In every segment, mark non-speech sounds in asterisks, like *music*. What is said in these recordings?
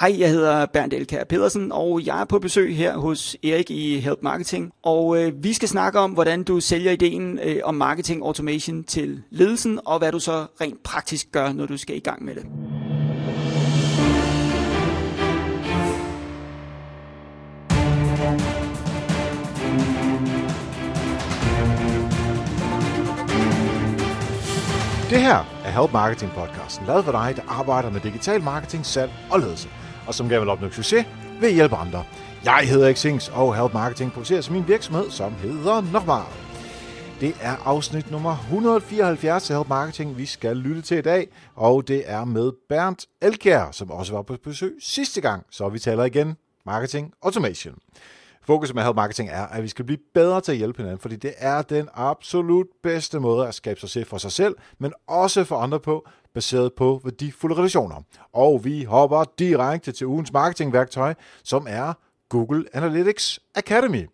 Hej, jeg hedder Bernd Elkær Pedersen, og jeg er på besøg her hos Erik i Help Marketing. Og øh, vi skal snakke om, hvordan du sælger ideen øh, om marketing automation til ledelsen, og hvad du så rent praktisk gør, når du skal i gang med det. Det her er Help Marketing podcasten, lavet for dig, der arbejder med digital marketing, salg og ledelse, og som gerne vil opnå succes ved at hjælpe andre. Jeg hedder Xings, og Help Marketing producerer som min virksomhed, som hedder Nokmar. Det er afsnit nummer 174 af Help Marketing, vi skal lytte til i dag, og det er med Bernd Elkjær, som også var på besøg sidste gang, så vi taler igen marketing automation. Fokus med Help Marketing er, at vi skal blive bedre til at hjælpe hinanden, fordi det er den absolut bedste måde at skabe succes for sig selv, men også for andre på, baseret på værdifulde relationer. Og vi hopper direkte til ugens marketingværktøj, som er Google Analytics Academy.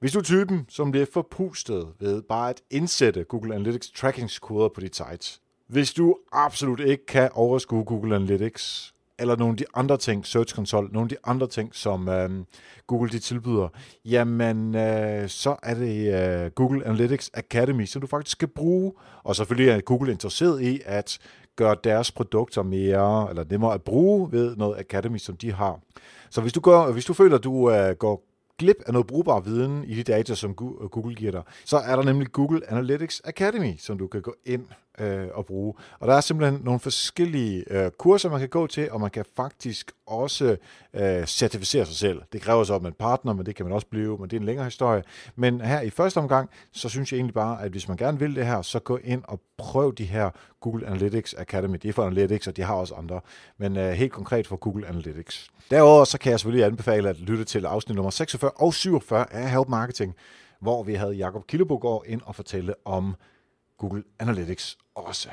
Hvis du er typen, som bliver forpustet ved bare at indsætte Google Analytics trackingskoder på dit site, hvis du absolut ikke kan overskue Google Analytics, eller nogle af de andre ting, Search Console, nogle af de andre ting, som øh, Google de tilbyder, jamen øh, så er det øh, Google Analytics Academy, som du faktisk skal bruge. Og selvfølgelig er Google interesseret i at gøre deres produkter mere, eller nemmere at bruge ved noget Academy, som de har. Så hvis du, går, hvis du føler, at du øh, går glip af noget brugbar viden i de data, som Google giver dig, så er der nemlig Google Analytics Academy, som du kan gå ind øh, og bruge. Og der er simpelthen nogle forskellige øh, kurser, man kan gå til, og man kan faktisk også øh, certificere sig selv. Det kræver så, at man partner, men det kan man også blive, men det er en længere historie. Men her i første omgang, så synes jeg egentlig bare, at hvis man gerne vil det her, så gå ind og prøv de her Google Analytics Academy. De er for Analytics, og de har også andre, men øh, helt konkret for Google Analytics. Derudover så kan jeg selvfølgelig anbefale at lytte til afsnit nummer 46 og 47 af Help Marketing, hvor vi havde Jakob Killebogård ind og fortælle om Google Analytics også.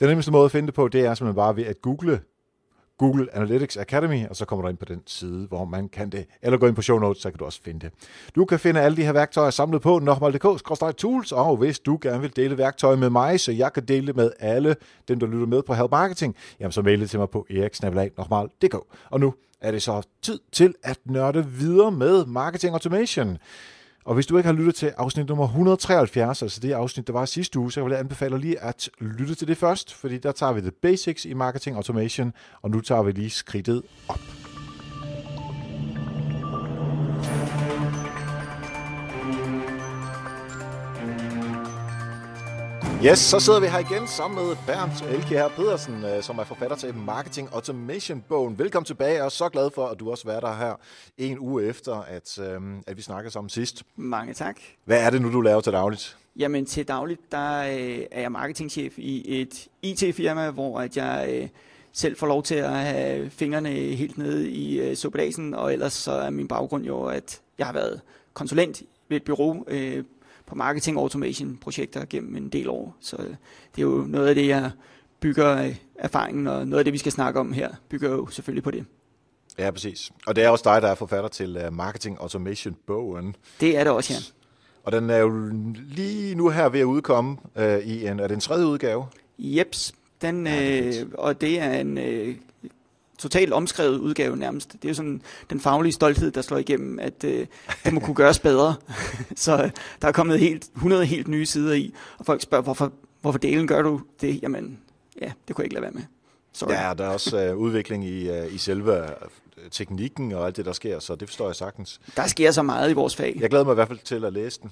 Den nemmeste måde at finde det på, det er simpelthen bare ved at google Google Analytics Academy, og så kommer du ind på den side, hvor man kan det. Eller gå ind på show notes, så kan du også finde det. Du kan finde alle de her værktøjer samlet på nokmal.dk-tools, og hvis du gerne vil dele værktøjet med mig, så jeg kan dele det med alle dem, der lytter med på Help Marketing, jamen så mail det til mig på eriksnabelag.dk. Og nu er det så tid til at nørde videre med Marketing Automation. Og hvis du ikke har lyttet til afsnit nummer 173, altså det afsnit, der var sidste uge, så vil jeg anbefale lige at lytte til det først, fordi der tager vi the basics i marketing automation, og nu tager vi lige skridtet op. Yes, så sidder vi her igen sammen med Bernd Elke her Pedersen, øh, som er forfatter til Marketing Automation-bogen. Velkommen tilbage, er så glad for, at du også er der her en uge efter, at, øhm, at vi snakker sammen sidst. Mange tak. Hvad er det nu, du laver til dagligt? Jamen til dagligt, der øh, er jeg marketingchef i et IT-firma, hvor at jeg øh, selv får lov til at have fingrene helt nede i øh, suppedasen, og ellers så er min baggrund jo, at jeg har været konsulent ved et bureau øh, på marketing automation projekter gennem en del år. Så øh, det er jo noget af det, jeg bygger øh, erfaringen, og noget af det, vi skal snakke om her, bygger jo selvfølgelig på det. Ja, præcis. Og det er også dig, der er forfatter til uh, Marketing Automation-bogen. Det er det også, ja. Og den er jo lige nu her ved at udkomme uh, i en, er det en tredje udgave? Jeps, den, ja, det øh, og det er en øh, totalt omskrevet udgave nærmest. Det er jo sådan den faglige stolthed, der slår igennem, at øh, det må kunne gøres bedre. *laughs* så øh, der er kommet helt, 100 helt nye sider i, og folk spørger, hvorfor, hvorfor delen gør du det? Jamen, ja, det kunne jeg ikke lade være med. Sorry. Ja, der er også øh, udvikling i, øh, i selve øh, teknikken og alt det, der sker, så det forstår jeg sagtens. Der sker så meget i vores fag. Jeg glæder mig i hvert fald til at læse den.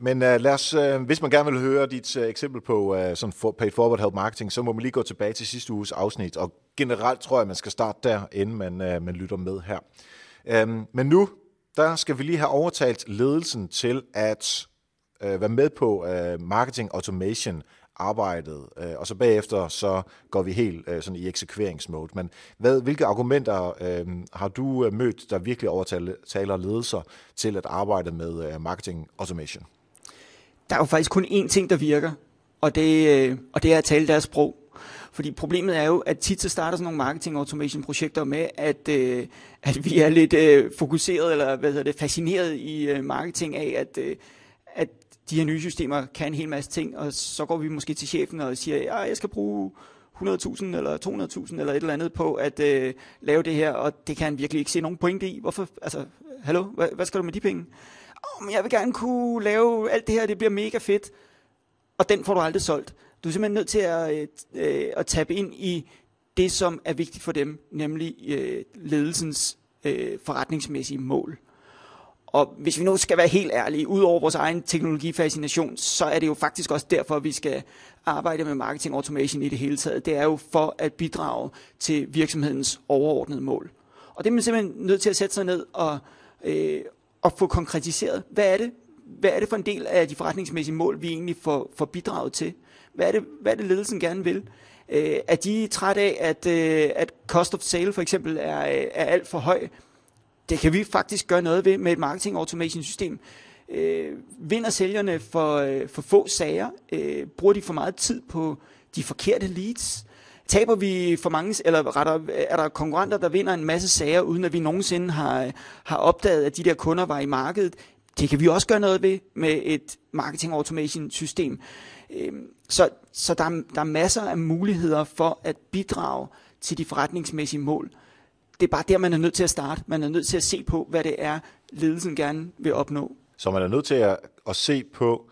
Men uh, lad os, uh, hvis man gerne vil høre dit uh, eksempel på uh, sådan for, paid forward help marketing, så må man lige gå tilbage til sidste uges afsnit. Og generelt tror jeg, man skal starte der, inden man, uh, man lytter med her. Um, men nu, der skal vi lige have overtalt ledelsen til at uh, være med på uh, marketing automation arbejdet, uh, og så bagefter så går vi helt uh, sådan i eksekveringsmode. Men hvad, hvilke argumenter uh, har du mødt, der virkelig overtaler ledelser til at arbejde med uh, marketing automation? Der er jo faktisk kun én ting, der virker, og det, øh, og det er at tale deres sprog. Fordi problemet er jo, at tit så starter sådan nogle marketing automation projekter med, at, øh, at vi er lidt øh, fokuseret eller hvad hedder det, fascineret i øh, marketing af, at, øh, at de her nye systemer kan en hel masse ting, og så går vi måske til chefen og siger, ja, jeg skal bruge 100.000 eller 200.000 eller et eller andet på at øh, lave det her, og det kan han virkelig ikke se nogen pointe i. Hvorfor, altså, hallo, hvad, hvad skal du med de penge? Oh, men jeg vil gerne kunne lave alt det her, det bliver mega fedt. Og den får du aldrig solgt. Du er simpelthen nødt til at, øh, at tabe ind i det, som er vigtigt for dem, nemlig øh, ledelsens øh, forretningsmæssige mål. Og hvis vi nu skal være helt ærlige, ud over vores egen teknologifascination, så er det jo faktisk også derfor, vi skal arbejde med marketing automation i det hele taget. Det er jo for at bidrage til virksomhedens overordnede mål. Og det er man simpelthen nødt til at sætte sig ned og, øh, at få konkretiseret. Hvad er det? Hvad er det for en del af de forretningsmæssige mål, vi egentlig får, får bidraget til? Hvad er, det, hvad er det, ledelsen gerne vil? Øh, er de træt af, at, øh, at cost of sale for eksempel er, øh, er alt for høj? Det kan vi faktisk gøre noget ved med et marketing automation system. Øh, vinder sælgerne for, øh, for få sager? Øh, bruger de for meget tid på de forkerte leads? Taber vi for mange, eller retter, er der konkurrenter, der vinder en masse sager, uden at vi nogensinde har, har opdaget, at de der kunder var i markedet? Det kan vi også gøre noget ved med et marketing automation system. Øhm, så så der, er, der er masser af muligheder for at bidrage til de forretningsmæssige mål det er bare der, man er nødt til at starte. Man er nødt til at se på, hvad det er, ledelsen gerne vil opnå. Så man er nødt til at, at se på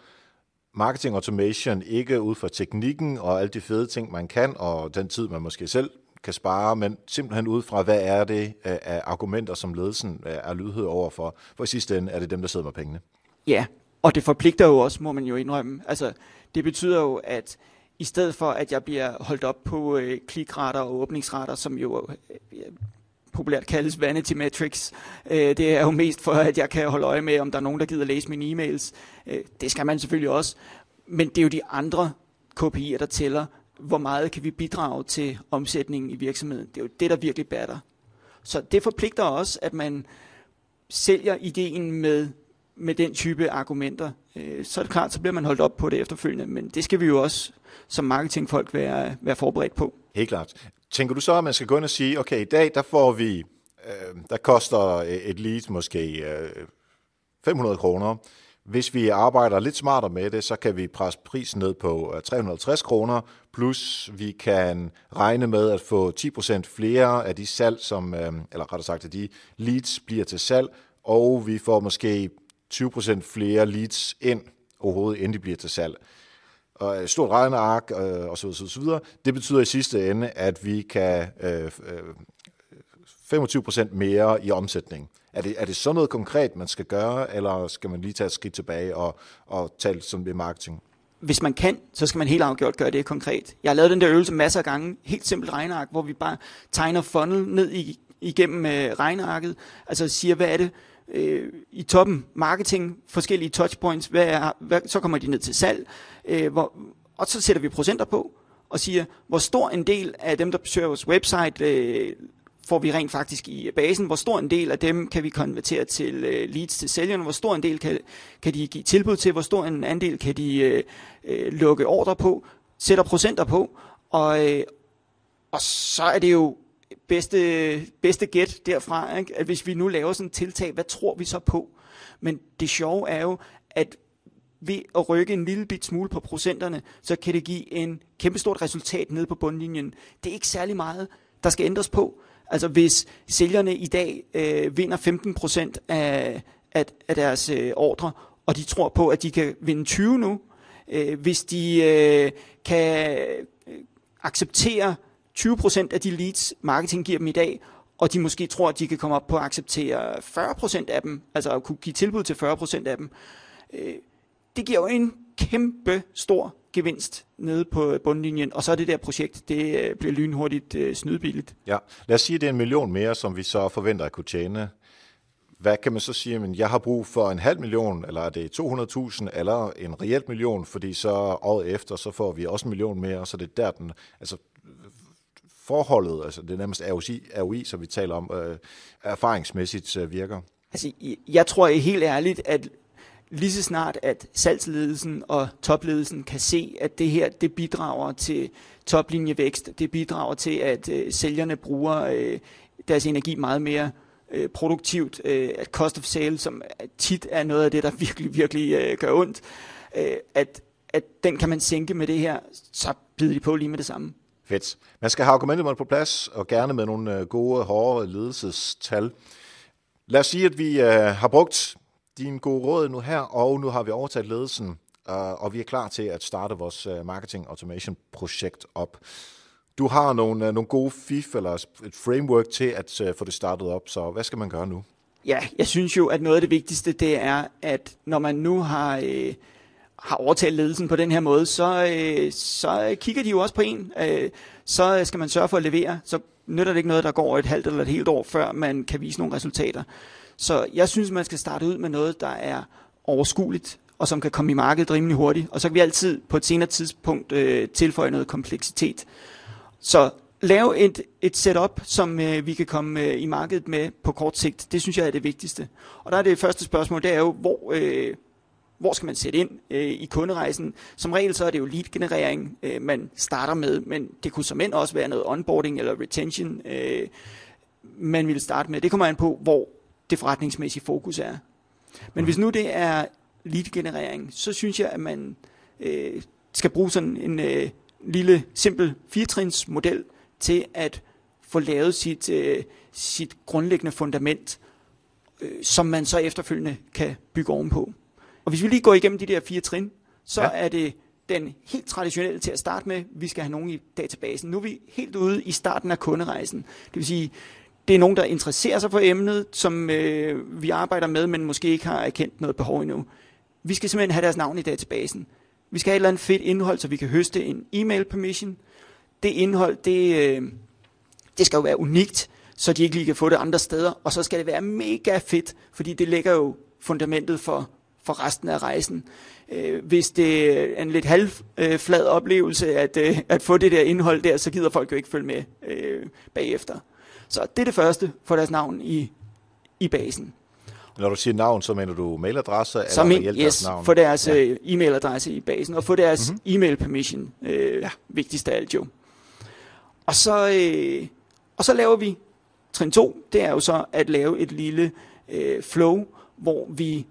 marketing automation, ikke ud fra teknikken og alle de fede ting, man kan, og den tid, man måske selv kan spare, men simpelthen ud fra, hvad er det øh, af argumenter, som ledelsen øh, er lydhed over for. For i sidste ende er det dem, der sidder med pengene. Ja, og det forpligter jo også, må man jo indrømme. Altså, det betyder jo, at i stedet for, at jeg bliver holdt op på øh, klikrater og åbningsrater, som jo øh, populært kaldes vanity metrics. Øh, det er jo mest for, at jeg kan holde øje med, om der er nogen, der gider læse mine e-mails. Øh, det skal man selvfølgelig også. Men det er jo de andre KPI'er, der tæller. Hvor meget kan vi bidrage til omsætningen i virksomheden? Det er jo det, der virkelig batter. Så det forpligter også, at man sælger ideen med, med den type argumenter. Øh, så er det klart, så bliver man holdt op på det efterfølgende. Men det skal vi jo også som marketingfolk være, være forberedt på. Helt klart. Tænker du så, at man skal gå ind og sige, okay, i dag der får vi, øh, der koster et lead måske øh, 500 kroner. Hvis vi arbejder lidt smartere med det, så kan vi presse prisen ned på øh, 350 kroner, plus vi kan regne med at få 10% flere af de salg, som, øh, eller rettere sagt, at de leads bliver til salg, og vi får måske 20% flere leads ind overhovedet, inden de bliver til salg og et stort regneark øh, og så videre, så videre. Det betyder i sidste ende, at vi kan øh, øh 25% mere i omsætning. Er det, er det sådan noget konkret, man skal gøre, eller skal man lige tage et skridt tilbage og, og tale som ved marketing? Hvis man kan, så skal man helt afgjort gøre det konkret. Jeg har lavet den der øvelse masser af gange, helt simpelt regneark, hvor vi bare tegner funnel ned i, igennem øh, regnearket, altså siger, hvad er det, øh, i toppen marketing, forskellige touchpoints, hvad er, hvad, så kommer de ned til salg, øh, hvor, og så sætter vi procenter på, og siger, hvor stor en del af dem, der besøger vores website, øh, får vi rent faktisk i basen, hvor stor en del af dem kan vi konvertere til øh, leads til sælgerne, hvor stor en del kan, kan de give tilbud til, hvor stor en andel kan de øh, øh, lukke ordre på, sætter procenter på, og, øh, og så er det jo bedste, bedste gæt derfra, ikke? at hvis vi nu laver sådan et tiltag, hvad tror vi så på? Men det sjove er jo, at ved at rykke en lille bit smule på procenterne, så kan det give en kæmpestort resultat nede på bundlinjen. Det er ikke særlig meget, der skal ændres på. Altså hvis sælgerne i dag øh, vinder 15% af, af, af deres øh, ordre, og de tror på, at de kan vinde 20 nu, øh, hvis de øh, kan øh, acceptere 20% af de leads, marketing giver dem i dag, og de måske tror, at de kan komme op på at acceptere 40% af dem, altså at kunne give tilbud til 40% af dem. Øh, det giver jo en kæmpe stor gevinst nede på bundlinjen, og så er det der projekt, det øh, bliver lynhurtigt øh, snydbilligt. Ja, lad os sige, at det er en million mere, som vi så forventer at kunne tjene. Hvad kan man så sige, men jeg har brug for en halv million, eller er det 200.000, eller en reelt million, fordi så året efter, så får vi også en million mere, så det er der den, altså forholdet, altså det er nærmest ROI, ROI som vi taler om, øh, erfaringsmæssigt øh, virker? Altså, jeg tror helt ærligt, at lige så snart, at salgsledelsen og topledelsen kan se, at det her, det bidrager til toplinjevækst, det bidrager til, at øh, sælgerne bruger øh, deres energi meget mere øh, produktivt, øh, at cost of sale, som tit er noget af det, der *laughs* virkelig, virkelig øh, gør ondt, øh, at, at den kan man sænke med det her, så bider de på lige med det samme. Fedt. Man skal have argumentet på plads, og gerne med nogle øh, gode, hårde ledelsestal. Lad os sige, at vi øh, har brugt dine gode råd nu her, og nu har vi overtaget ledelsen, øh, og vi er klar til at starte vores marketing automation projekt op. Du har nogle, uh, nogle gode fif eller et framework til at få det startet op, så hvad skal man gøre nu? Ja, jeg synes jo, at noget af det vigtigste, det er, at når man nu har, øh, har overtalt ledelsen på den her måde, så, øh, så kigger de jo også på en. Øh, så skal man sørge for at levere. Så nytter det ikke noget, der går et halvt eller et helt år, før man kan vise nogle resultater. Så jeg synes, man skal starte ud med noget, der er overskueligt, og som kan komme i markedet rimelig hurtigt. Og så kan vi altid på et senere tidspunkt øh, tilføje noget kompleksitet. Så lave et, et setup, som øh, vi kan komme øh, i markedet med på kort sigt. Det synes jeg er det vigtigste. Og der er det første spørgsmål, det er jo, hvor, øh, hvor skal man sætte ind øh, i kunderejsen? Som regel så er det jo lead-generering, øh, man starter med, men det kunne som end også være noget onboarding eller retention, øh, man vil starte med. Det kommer an på, hvor det forretningsmæssige fokus er. Men hvis nu det er lead-generering, så synes jeg, at man øh, skal bruge sådan en øh, lille, simpel firetrins model til at få lavet sit, øh, sit grundlæggende fundament, øh, som man så efterfølgende kan bygge ovenpå. Og hvis vi lige går igennem de der fire trin, så ja. er det den helt traditionelle til at starte med, vi skal have nogen i databasen. Nu er vi helt ude i starten af kunderejsen. Det vil sige, det er nogen, der interesserer sig for emnet, som øh, vi arbejder med, men måske ikke har erkendt noget behov endnu. Vi skal simpelthen have deres navn i databasen. Vi skal have et eller andet fedt indhold, så vi kan høste en e-mail permission. Det indhold, det, øh, det skal jo være unikt, så de ikke lige kan få det andre steder. Og så skal det være mega fedt, fordi det lægger jo fundamentet for for resten af rejsen. Øh, hvis det er en lidt halvflad oplevelse at, øh, at få det der indhold der, så gider folk jo ikke følge med øh, bagefter. Så det er det første, for deres navn i, i basen. Når du siger navn, så mener du mailadresse eller så men, yes, deres navn? for deres ja. Øh, e-mailadresse i basen, og få deres mm-hmm. e-mail permission, øh, ja. vigtigst af alt jo. Og så, øh, og så laver vi trin 2, det er jo så at lave et lille øh, flow, hvor vi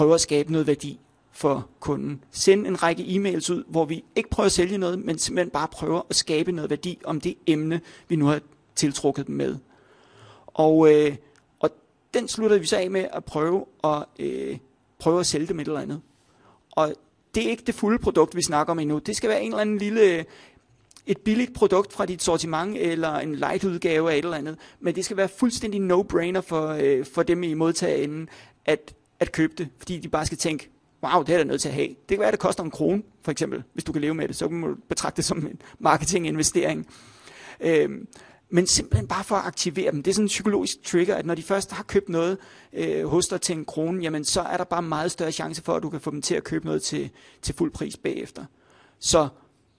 prøver at skabe noget værdi for kunden. Send en række e-mails ud, hvor vi ikke prøver at sælge noget, men simpelthen bare prøver at skabe noget værdi om det emne, vi nu har tiltrukket dem med. Og, øh, og den slutter vi så af med at prøve at, øh, prøve at sælge dem et eller andet. Og det er ikke det fulde produkt, vi snakker om endnu. Det skal være en eller anden lille, et billigt produkt fra dit sortiment, eller en light udgave af et eller andet. Men det skal være fuldstændig no-brainer for, øh, for dem i modtagerenden, at at købe det, fordi de bare skal tænke, wow, det er der nødt til at have. Det kan være, at det koster en krone, for eksempel, hvis du kan leve med det, så må du betragte det som en marketinginvestering. Øhm, men simpelthen bare for at aktivere dem. Det er sådan en psykologisk trigger, at når de først har købt noget øh, hos dig til en krone, jamen så er der bare meget større chance for, at du kan få dem til at købe noget til, til fuld pris bagefter. Så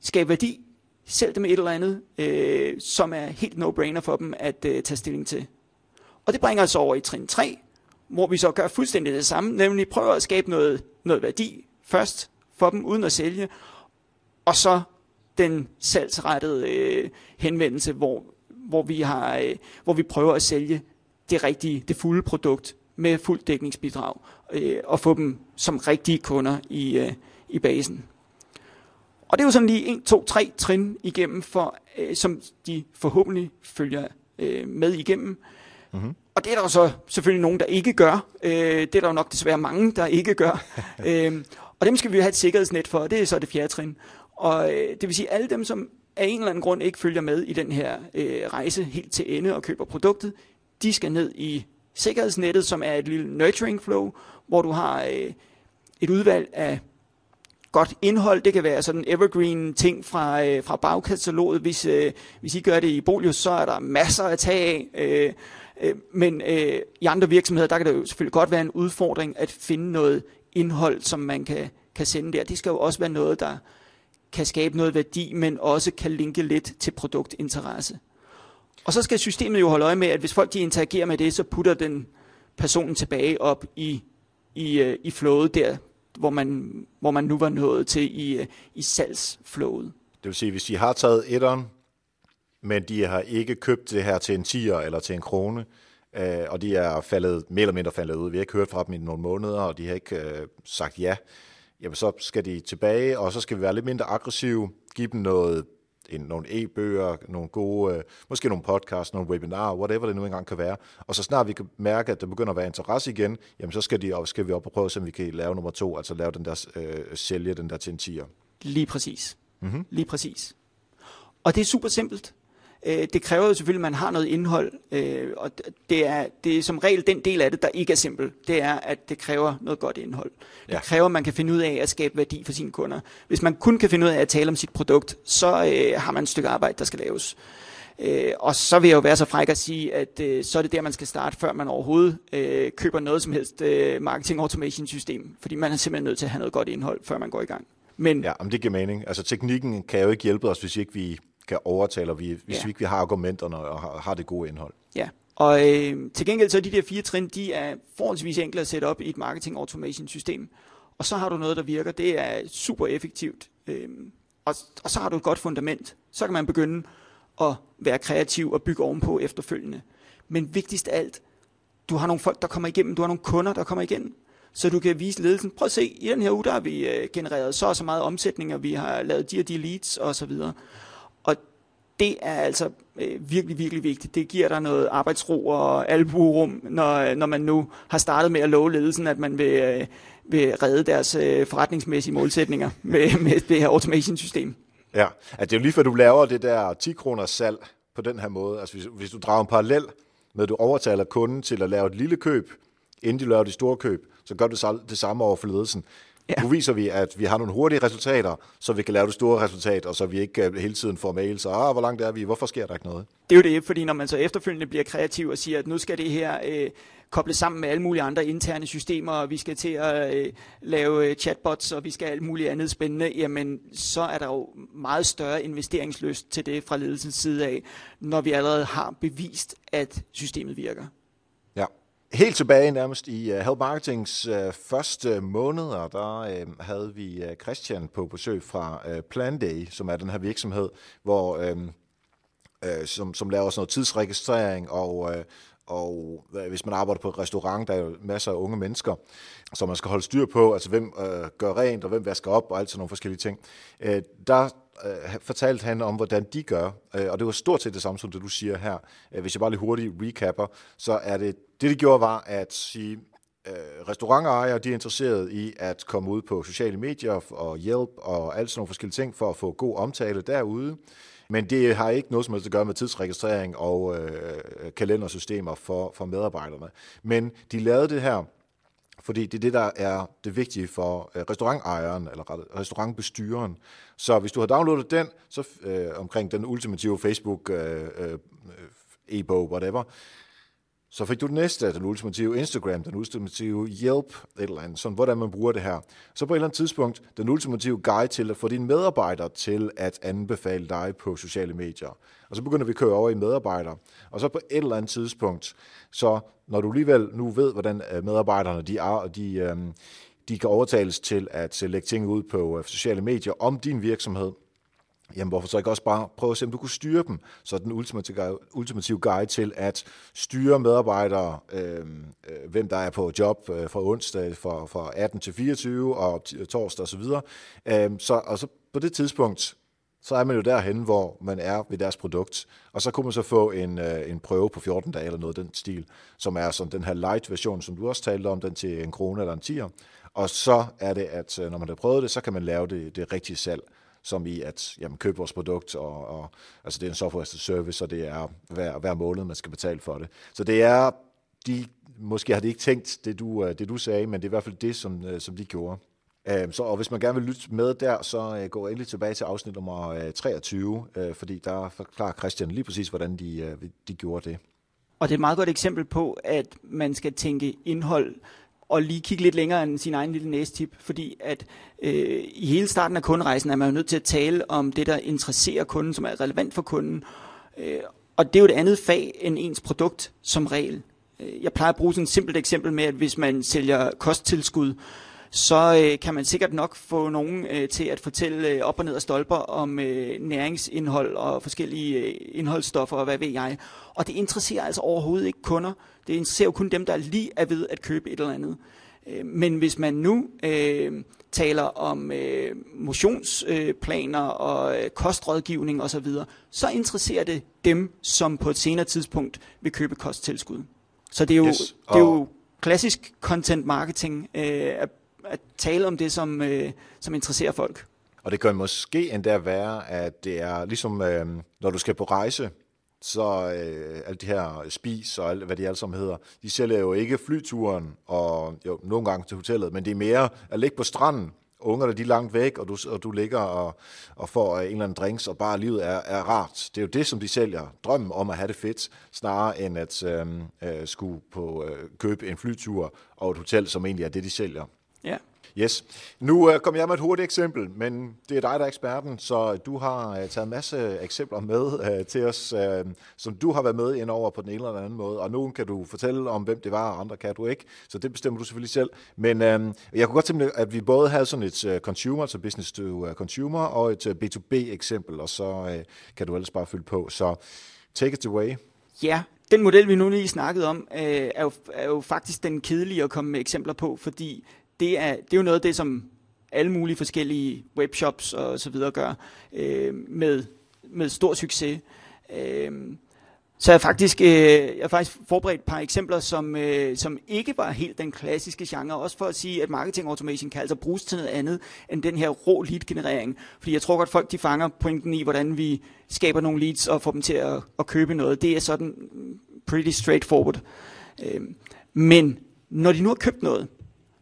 skab værdi, sælg dem et eller andet, øh, som er helt no-brainer for dem at øh, tage stilling til. Og det bringer os over i trin 3, hvor vi så gør fuldstændig det samme, nemlig prøver at skabe noget, noget værdi først for dem, uden at sælge, og så den salgsrettede øh, henvendelse, hvor, hvor, vi har, øh, hvor vi prøver at sælge det rigtige, det fulde produkt med fuld dækningsbidrag, øh, og få dem som rigtige kunder i, øh, i basen. Og det er jo sådan lige 1, 2, 3 trin igennem, for, øh, som de forhåbentlig følger øh, med igennem. Mm-hmm. Og det er der jo så selvfølgelig nogen, der ikke gør. Øh, det er der jo nok desværre mange, der ikke gør. *laughs* øh, og dem skal vi jo have et sikkerhedsnet for, og det er så det fjerde trin. Og øh, det vil sige, alle dem, som af en eller anden grund ikke følger med i den her øh, rejse helt til ende og køber produktet, de skal ned i sikkerhedsnettet, som er et lille nurturing flow, hvor du har øh, et udvalg af godt indhold. Det kan være sådan evergreen ting fra, øh, fra bagkataloget. Hvis, øh, hvis I gør det i Bolius, så er der masser at tage af. Øh, Øh, men øh, i andre virksomheder, der kan det jo selvfølgelig godt være en udfordring at finde noget indhold, som man kan, kan sende der. Det skal jo også være noget, der kan skabe noget værdi, men også kan linke lidt til produktinteresse. Og så skal systemet jo holde øje med, at hvis folk de interagerer med det, så putter den personen tilbage op i, i, øh, i flowet der, hvor man, hvor man nu var nået til i, øh, i salgsflowet. Det vil sige, hvis I har taget etteren, men de har ikke købt det her til en 10'er eller til en krone, øh, og de er faldet, mere eller mindre faldet ud. Vi har ikke hørt fra dem i nogle måneder, og de har ikke øh, sagt ja. Jamen, så skal de tilbage, og så skal vi være lidt mindre aggressive, give dem noget en, nogle e-bøger, nogle gode, øh, måske nogle podcasts, nogle webinarer, whatever det nu engang kan være. Og så snart vi kan mærke, at der begynder at være interesse igen, jamen så skal, de, skal vi op og prøve, så vi kan lave nummer to, altså lave den der, øh, sælge den der til en tier. Lige præcis. Mm-hmm. Lige præcis. Og det er super simpelt. Øh, det kræver jo selvfølgelig, at man har noget indhold, øh, og det er, det er som regel den del af det, der ikke er simpel. Det er, at det kræver noget godt indhold. Det ja. kræver, at man kan finde ud af at skabe værdi for sine kunder. Hvis man kun kan finde ud af at tale om sit produkt, så øh, har man et stykke arbejde, der skal laves. Øh, og så vil jeg jo være så fræk at sige, at øh, så er det der, man skal starte, før man overhovedet øh, køber noget som helst øh, marketing automation system. Fordi man er simpelthen nødt til at have noget godt indhold, før man går i gang. Men, ja, men det giver mening. Altså teknikken kan jo ikke hjælpe os, hvis ikke vi kan overtale, hvis ja. vi ikke har argumenterne og har, har det gode indhold. Ja, og øh, til gengæld så de der fire trin, de er forholdsvis enkle at sætte op i et marketing automation system. Og så har du noget, der virker. Det er super effektivt. Øh, og, og så har du et godt fundament. Så kan man begynde at være kreativ og bygge ovenpå efterfølgende. Men vigtigst af alt, du har nogle folk, der kommer igennem. Du har nogle kunder, der kommer igennem. Så du kan vise ledelsen, prøv at se, i den her uge, der har vi øh, genereret så og så meget omsætning, og vi har lavet de og de leads osv det er altså øh, virkelig, virkelig vigtigt. Det giver dig noget arbejdsro og albuerum, når, når man nu har startet med at love ledelsen, at man vil, øh, vil redde deres øh, forretningsmæssige målsætninger med, *laughs* med det her automation-system. Ja, at det er jo lige før du laver det der 10 kroner salg på den her måde. Altså hvis, hvis du drager en parallel med, at du overtaler kunden til at lave et lille køb, inden de laver de store køb, så gør du det samme over for ledelsen. Ja. Nu viser vi, at vi har nogle hurtige resultater, så vi kan lave det store resultat, og så vi ikke øh, hele tiden får mails, ah, hvor langt er vi, hvorfor sker der ikke noget? Det er jo det, fordi når man så efterfølgende bliver kreativ og siger, at nu skal det her øh, kobles sammen med alle mulige andre interne systemer, og vi skal til at øh, lave øh, chatbots, og vi skal alt muligt andet spændende, jamen så er der jo meget større investeringslyst til det fra ledelsens side af, når vi allerede har bevist, at systemet virker. Helt tilbage nærmest i øh, Help Marketings uh, første måneder, der øh, havde vi Christian på besøg fra Plan Planday, som er den her virksomhed, hvor, som, som laver sådan noget tidsregistrering og, og hvis man arbejder på et restaurant, der er jo masser af unge mennesker, som man skal holde styr på, altså hvem gør rent og hvem vasker op og alt sådan nogle forskellige ting. Der øh, fortalte han om, hvordan de gør, øh, og det var stort set det samme som det, du siger her. Øh, hvis jeg bare lige hurtigt recapper, så er det, det de gjorde var at sige, øh, restaurantejere, de er interesseret i at komme ud på sociale medier og hjælp og alt sådan nogle forskellige ting for at få god omtale derude. Men det har ikke noget som helst at gøre med tidsregistrering og øh, kalendersystemer for, for medarbejderne. Men de lavede det her fordi det er det, der er det vigtige for øh, restaurantejeren, eller restaurantbestyreren. Så hvis du har downloadet den, så øh, omkring den ultimative Facebook øh, øh, øh e-bog, whatever, så fik du det næste, den ultimative Instagram, den ultimative Yelp, et eller andet, sådan hvordan man bruger det her. Så på et eller andet tidspunkt, den ultimative guide til at få dine medarbejdere til at anbefale dig på sociale medier. Og så begynder vi at køre over i medarbejdere. Og så på et eller andet tidspunkt, så når du alligevel nu ved, hvordan øh, medarbejderne de er, og de, øhm, de kan overtales til at lægge ting ud på øh, sociale medier om din virksomhed, jamen hvorfor så ikke også bare prøve at se, om du kunne styre dem, så den ultimative, ultimative guide til at styre medarbejdere, øh, øh, hvem der er på job øh, fra onsdag fra, fra 18 til 24 og øh, torsdag osv. Øh, så, og så på det tidspunkt, så er man jo derhen, hvor man er ved deres produkt. Og så kunne man så få en, øh, en prøve på 14 dage eller noget den stil, som er sådan den her light version, som du også talte om, den til en krone eller en tier. Og så er det, at øh, når man har prøvet det, så kan man lave det, det rigtige salg som i at jamen, købe vores produkt, og, og altså det er en software as a service, og det er hver, hver måned, man skal betale for det. Så det er, de, måske har de ikke tænkt det du, øh, det, du sagde, men det er i hvert fald det, som, øh, som de gjorde. Øhm, så, og hvis man gerne vil lytte med der, så øh, gå endelig tilbage til afsnit nummer 23, fordi der forklarer Christian lige præcis, hvordan de, de gjorde det. Og det er et meget godt eksempel på, at man skal tænke indhold og lige kigge lidt længere end sin egen lille næstip, fordi at øh, i hele starten af kunderejsen er man jo nødt til at tale om det, der interesserer kunden, som er relevant for kunden. Øh, og det er jo et andet fag end ens produkt som regel. Øh, jeg plejer at bruge sådan et simpelt eksempel med, at hvis man sælger kosttilskud, så øh, kan man sikkert nok få nogen øh, til at fortælle øh, op og ned af stolper om øh, næringsindhold og forskellige øh, indholdsstoffer og hvad ved jeg. Og det interesserer altså overhovedet ikke kunder. Det interesserer jo kun dem, der lige er ved at købe et eller andet. Øh, men hvis man nu øh, taler om øh, motionsplaner øh, og øh, kostrådgivning osv., så, så interesserer det dem, som på et senere tidspunkt vil købe kosttilskud. Så det er jo, yes. det er jo klassisk content marketing øh, at, tale om det, som, øh, som interesserer folk. Og det kan måske endda være, at det er ligesom, øh, når du skal på rejse, så øh, alt det her spis og alt, hvad de alle sammen hedder, de sælger jo ikke flyturen og jo, nogle gange til hotellet, men det er mere at ligge på stranden, ungerne de er langt væk, og du, og du ligger og, og får øh, en eller anden drinks, og bare livet er, er rart. Det er jo det, som de sælger. Drømmen om at have det fedt, snarere end at øh, øh, skulle på øh, købe en flytur og et hotel, som egentlig er det, de sælger. Ja. Yes. Nu uh, kom jeg med et hurtigt eksempel, men det er dig, der er eksperten, så du har uh, taget en masse eksempler med uh, til os, uh, som du har været med ind over på den ene eller anden måde, og nogen kan du fortælle om, hvem det var, og andre kan du ikke, så det bestemmer du selvfølgelig selv. Men uh, jeg kunne godt tænke at vi både havde sådan et uh, consumer, altså business to uh, consumer, og et uh, B2B eksempel, og så uh, kan du ellers bare fylde på. Så take it away. Ja, den model, vi nu lige snakkede om, øh, er, jo, er jo faktisk den kedelige at komme med eksempler på, fordi det er, det er jo noget af det, som alle mulige forskellige webshops og så videre gør øh, med, med stor succes. Øh, så jeg har faktisk, øh, jeg har faktisk forberedt et par eksempler, som, øh, som ikke var helt den klassiske genre, også for at sige, at marketing automation kan altså bruges til noget andet end den her rå lead-generering. Fordi jeg tror godt, folk de fanger pointen i, hvordan vi skaber nogle leads og får dem til at, at købe noget. Det er sådan pretty straightforward. Øh, men når de nu har købt noget,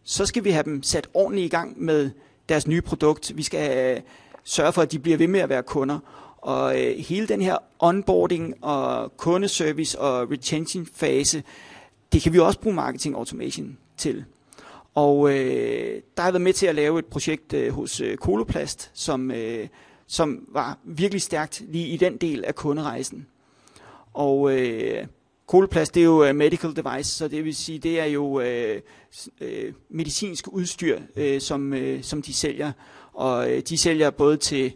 så skal vi have dem sat ordentligt i gang med deres nye produkt. Vi skal øh, sørge for, at de bliver ved med at være kunder. Og øh, hele den her onboarding og kundeservice og retention fase, det kan vi også bruge marketing automation til. Og øh, der har jeg været med til at lave et projekt øh, hos øh, som, øh, som var virkelig stærkt lige i den del af kunderejsen. Og øh, Koloplast, det er jo uh, medical device, så det vil sige, det er jo uh, uh, medicinsk udstyr, uh, som, uh, som de sælger. Og uh, de sælger både til,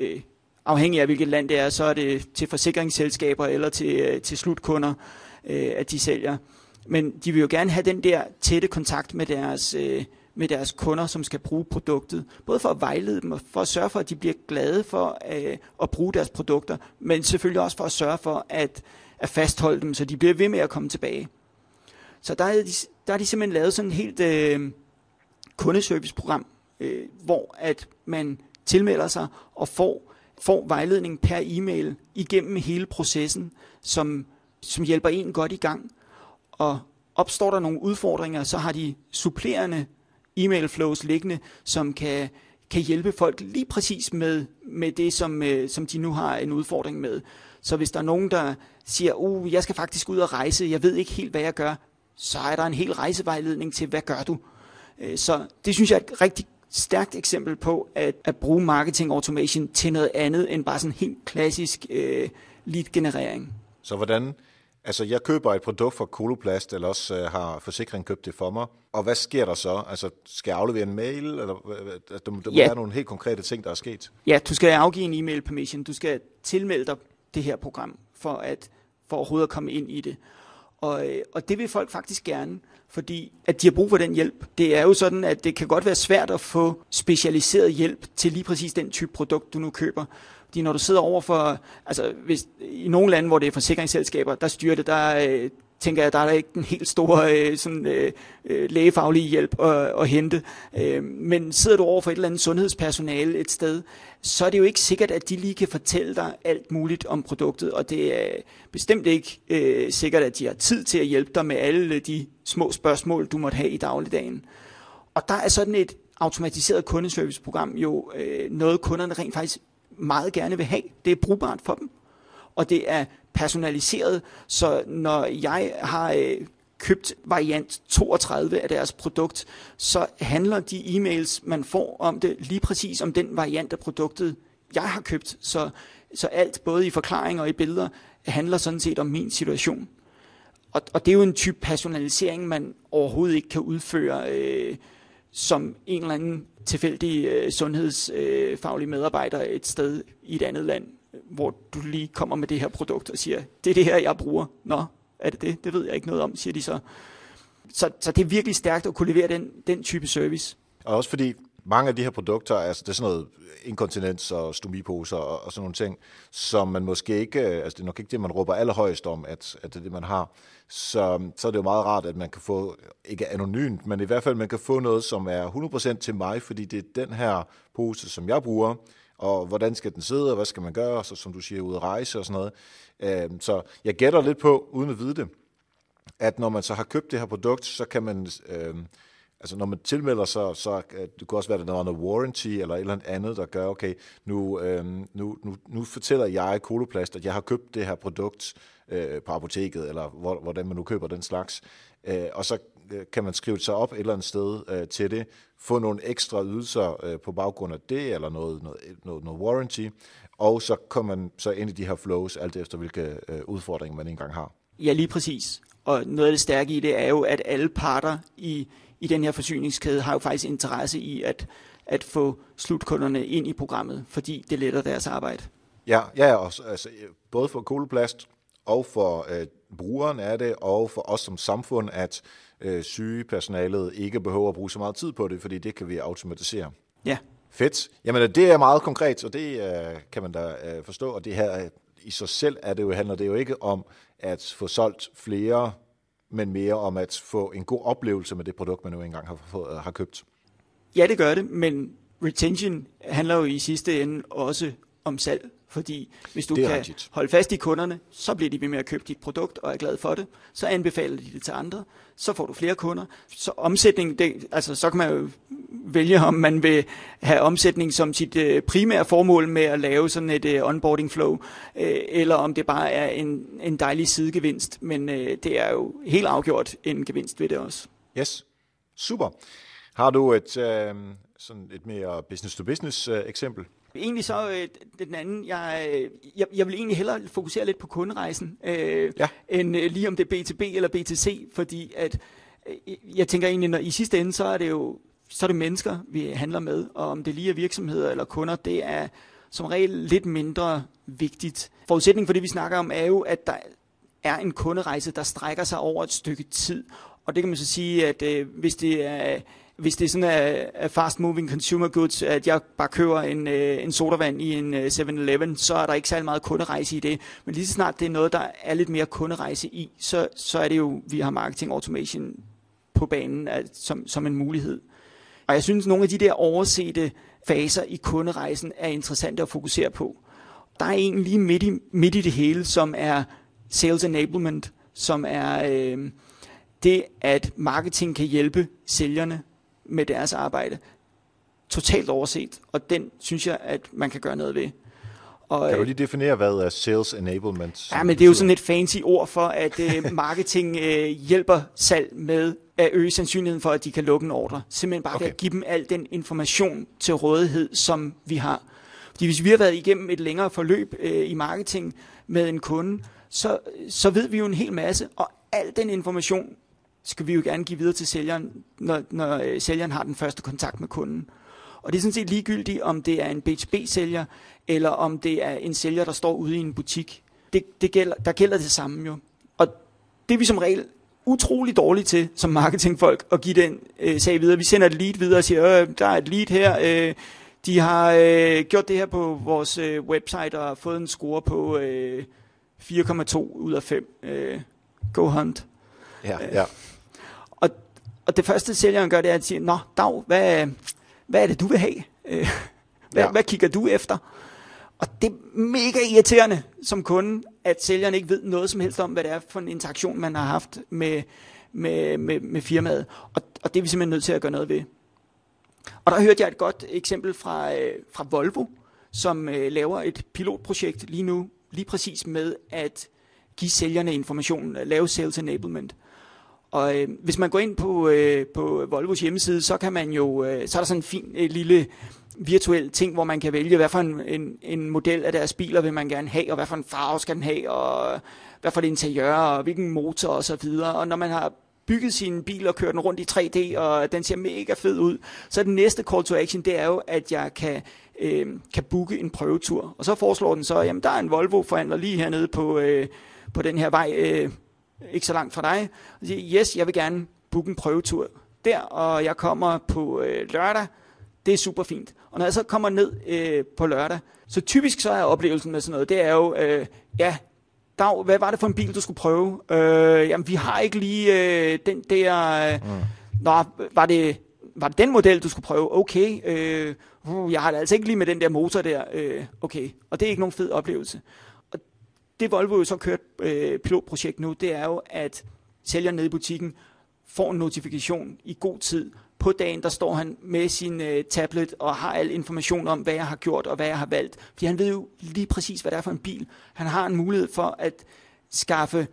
uh, afhængig af hvilket land det er, så er det til forsikringsselskaber eller til, uh, til slutkunder, uh, at de sælger. Men de vil jo gerne have den der tætte kontakt med deres, uh, med deres kunder, som skal bruge produktet. Både for at vejlede dem og for at sørge for, at de bliver glade for uh, at bruge deres produkter, men selvfølgelig også for at sørge for, at at fastholde dem, så de bliver ved med at komme tilbage. Så der er de, der er de simpelthen lavet sådan et helt øh, kundeserviceprogram, øh, hvor at man tilmelder sig og får, får vejledning per e-mail igennem hele processen, som, som hjælper en godt i gang. Og opstår der nogle udfordringer, så har de supplerende e-mail flows liggende, som kan, kan hjælpe folk lige præcis med, med det, som, øh, som de nu har en udfordring med. Så hvis der er nogen, der siger, uh, jeg skal faktisk ud og rejse, jeg ved ikke helt, hvad jeg gør, så er der en hel rejsevejledning til, hvad gør du? Øh, så det synes jeg er et rigtig stærkt eksempel på at, at bruge marketing automation til noget andet end bare sådan helt klassisk øh, lead-generering. Så hvordan, altså jeg køber et produkt fra Coloplast, eller også øh, har forsikringen købt det for mig, og hvad sker der så? Altså skal jeg aflevere en mail, eller der, der må ja. være nogle helt konkrete ting, der er sket? Ja, du skal afgive en e-mail permission, du skal tilmelde dig det her program, for at for overhovedet at komme ind i det. Og, øh, og det vil folk faktisk gerne, fordi at de har brug for den hjælp. Det er jo sådan, at det kan godt være svært at få specialiseret hjælp til lige præcis den type produkt, du nu køber. Fordi når du sidder over for, altså hvis, i nogle lande, hvor det er forsikringsselskaber, der styrer det, der, øh, tænker jeg, der er der ikke en helt stor øh, sådan, øh, øh, lægefaglig hjælp at, at hente. Øh, men sidder du over for et eller andet sundhedspersonale et sted, så er det jo ikke sikkert, at de lige kan fortælle dig alt muligt om produktet, og det er bestemt ikke øh, sikkert, at de har tid til at hjælpe dig med alle de små spørgsmål, du måtte have i dagligdagen. Og der er sådan et automatiseret kundeserviceprogram jo øh, noget, kunderne rent faktisk meget gerne vil have. Det er brugbart for dem, og det er personaliseret, så når jeg har øh, købt variant 32 af deres produkt, så handler de e-mails, man får om det, lige præcis om den variant af produktet, jeg har købt. Så, så alt, både i forklaringer og i billeder, handler sådan set om min situation. Og, og det er jo en type personalisering, man overhovedet ikke kan udføre øh, som en eller anden tilfældig øh, sundhedsfaglig øh, medarbejder et sted i et andet land hvor du lige kommer med det her produkt og siger, det er det her, jeg bruger. Nå, er det det? Det ved jeg ikke noget om, siger de så. Så, så det er virkelig stærkt at kunne levere den, den type service. Og også fordi mange af de her produkter, altså det er sådan noget inkontinens og stomiposer og, og sådan nogle ting, som man måske ikke, øh, altså det er nok ikke det, man råber allerhøjst om, at, at det er det, man har. Så, så er det jo meget rart, at man kan få, ikke anonymt, men i hvert fald, man kan få noget, som er 100% til mig, fordi det er den her pose, som jeg bruger, og hvordan skal den sidde, og hvad skal man gøre, så som du siger, ud at rejse og sådan noget. Øhm, så jeg gætter lidt på, uden at vide det, at når man så har købt det her produkt, så kan man, øh, altså når man tilmelder sig, så så det kunne også være, at der er noget warranty eller et eller andet, der gør, okay, nu, øh, nu, nu, nu fortæller jeg Koloplast, at jeg har købt det her produkt øh, på apoteket, eller hvor, hvordan man nu køber den slags, øh, og så kan man skrive sig op et eller andet sted øh, til det, få nogle ekstra ydelser øh, på baggrund af det, eller noget, noget, noget, noget warranty, og så kommer man så ind i de her flows, alt efter hvilke øh, udfordringer man engang har. Ja, lige præcis. Og noget af det stærke i det er jo, at alle parter i, i den her forsyningskæde har jo faktisk interesse i at, at få slutkunderne ind i programmet, fordi det letter deres arbejde. Ja, ja også, altså, både for Koloplast og for øh, brugeren er det, og for os som samfund, at øh, sygepersonalet ikke behøver at bruge så meget tid på det, fordi det kan vi automatisere. Ja. Fedt. Jamen, det er meget konkret, og det øh, kan man da øh, forstå, og det her i sig selv er det jo, handler det jo ikke om at få solgt flere, men mere om at få en god oplevelse med det produkt, man nu engang har, fået, har købt. Ja, det gør det, men retention handler jo i sidste ende også om salg. Fordi hvis du kan rigtigt. holde fast i kunderne, så bliver de ved med at købe dit produkt og er glad for det. Så anbefaler de det til andre. Så får du flere kunder. Så omsætning, det, altså så kan man jo vælge, om man vil have omsætning som sit øh, primære formål med at lave sådan et øh, onboarding flow, øh, eller om det bare er en, en dejlig sidegevinst. Men øh, det er jo helt afgjort en gevinst ved det også. Yes, super. Har du et, øh, sådan et mere business-to-business øh, eksempel? Egentlig så øh, den anden, jeg, jeg, jeg vil egentlig hellere fokusere lidt på kunderejsen, øh, ja. end øh, lige om det er B2B eller B2C, fordi at øh, jeg tænker egentlig, når i sidste ende, så er det jo så er det mennesker, vi handler med, og om det lige er virksomheder eller kunder, det er som regel lidt mindre vigtigt. Forudsætningen for det, vi snakker om, er jo, at der er en kunderejse, der strækker sig over et stykke tid. Og det kan man så sige, at øh, hvis det er hvis det er sådan fast moving consumer goods, at jeg bare køber en, øh, en sodavand i en øh, 7-Eleven, så er der ikke særlig meget kunderejse i det. Men lige så snart det er noget, der er lidt mere kunderejse i, så, så er det jo, vi har marketing automation på banen at, som, som en mulighed. Og jeg synes, nogle af de der oversete faser i kunderejsen er interessante at fokusere på. Der er en lige midt i, midt i det hele, som er sales enablement, som er øh, det, at marketing kan hjælpe sælgerne med deres arbejde. Totalt overset, og den synes jeg, at man kan gøre noget ved. Og, kan du lige definere, hvad er sales enablement? Ja, men det er jo sådan et fancy ord for, at uh, *laughs* marketing uh, hjælper salg med at øge sandsynligheden for, at de kan lukke en ordre. Simpelthen bare okay. at give dem al den information til rådighed, som vi har. Fordi hvis vi har været igennem et længere forløb i marketing med en kunde, så, så ved vi jo en hel masse, og al den information skal vi jo gerne give videre til sælgeren, når, når øh, sælgeren har den første kontakt med kunden. Og det er sådan set ligegyldigt, om det er en B2B-sælger, eller om det er en sælger, der står ude i en butik. Det, det gælder, der gælder det samme jo. Og det er vi som regel utrolig dårlige til, som marketingfolk, at give den øh, sag videre. Vi sender et lead videre og siger, øh, der er et lead her, øh, de har øh, gjort det her på vores øh, website og fået en score på øh, 4,2 ud af 5. Øh, go hunt. Ja, ja. Og det første sælgeren gør, det er at sige, Nå, Dag, hvad, hvad er det, du vil have? Øh, hvad, ja. hvad kigger du efter? Og det er mega irriterende som kunde, at sælgeren ikke ved noget som helst om, hvad det er for en interaktion, man har haft med, med, med, med firmaet. Og, og det er vi simpelthen nødt til at gøre noget ved. Og der hørte jeg et godt eksempel fra, øh, fra Volvo, som øh, laver et pilotprojekt lige nu, lige præcis med at give sælgerne information, lave sales enablement. Og øh, hvis man går ind på, øh, på Volvos hjemmeside, så kan man jo, øh, så er der sådan en fin øh, lille virtuel ting, hvor man kan vælge, hvad for en, en, en model af deres biler vil man gerne have, og hvad for en farve skal den have, og hvad for et interiør, og hvilken motor og så videre. Og når man har bygget sin bil og kørt den rundt i 3D, og den ser mega fed ud, så den næste call to action, det er jo, at jeg kan, øh, kan booke en prøvetur. Og så foreslår den så, jamen der er en Volvo-forhandler lige hernede på, øh, på den her vej, øh, ikke så langt fra dig, og siger, yes, jeg vil gerne booke en prøvetur der, og jeg kommer på øh, lørdag. Det er super fint. Og når jeg så kommer ned øh, på lørdag, så typisk så er oplevelsen med sådan noget, det er jo, øh, ja, Dag, hvad var det for en bil, du skulle prøve? Øh, jamen, vi har ikke lige øh, den der... Øh, mm. Nå, var det, var det den model, du skulle prøve? Okay. Øh, uh, jeg har det altså ikke lige med den der motor der. Øh, okay. Og det er ikke nogen fed oplevelse. Det Volvo jo så kørt øh, pilotprojekt nu, det er jo, at sælgeren nede i butikken får en notifikation i god tid. På dagen, der står han med sin øh, tablet og har al information om, hvad jeg har gjort og hvad jeg har valgt. Fordi han ved jo lige præcis, hvad det er for en bil. Han har en mulighed for at skaffe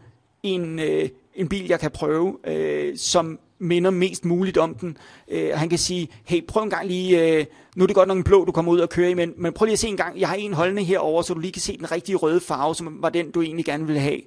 en, øh, en bil, jeg kan prøve, øh, som minder mest muligt om den. Øh, han kan sige, hey, prøv en gang lige, øh, nu er det godt nok en blå, du kommer ud og kører i, men, men prøv lige at se en gang, jeg har en holdende herover, så du lige kan se den rigtige røde farve, som var den, du egentlig gerne ville have.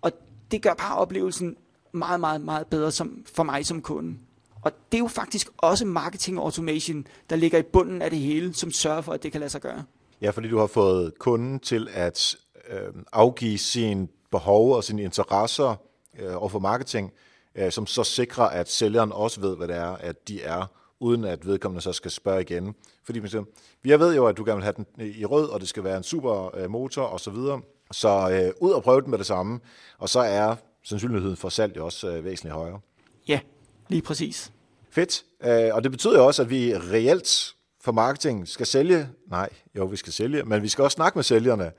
Og det gør bare oplevelsen meget, meget, meget bedre som, for mig som kunde. Og det er jo faktisk også marketing automation, der ligger i bunden af det hele, som sørger for, at det kan lade sig gøre. Ja, fordi du har fået kunden til at øh, afgive sin behov og sine interesser øh, overfor marketing, øh, som så sikrer, at sælgeren også ved, hvad det er, at de er, uden at vedkommende så skal spørge igen. Fordi man siger, jeg ved jo, at du gerne vil have den i rød, og det skal være en super øh, motor osv., så, videre. så øh, ud og prøve den med det samme, og så er sandsynligheden for salg jo også øh, væsentligt højere. Ja, lige præcis. Fedt. Øh, og det betyder jo også, at vi reelt for marketing skal sælge. Nej, jo, vi skal sælge, men vi skal også snakke med sælgerne.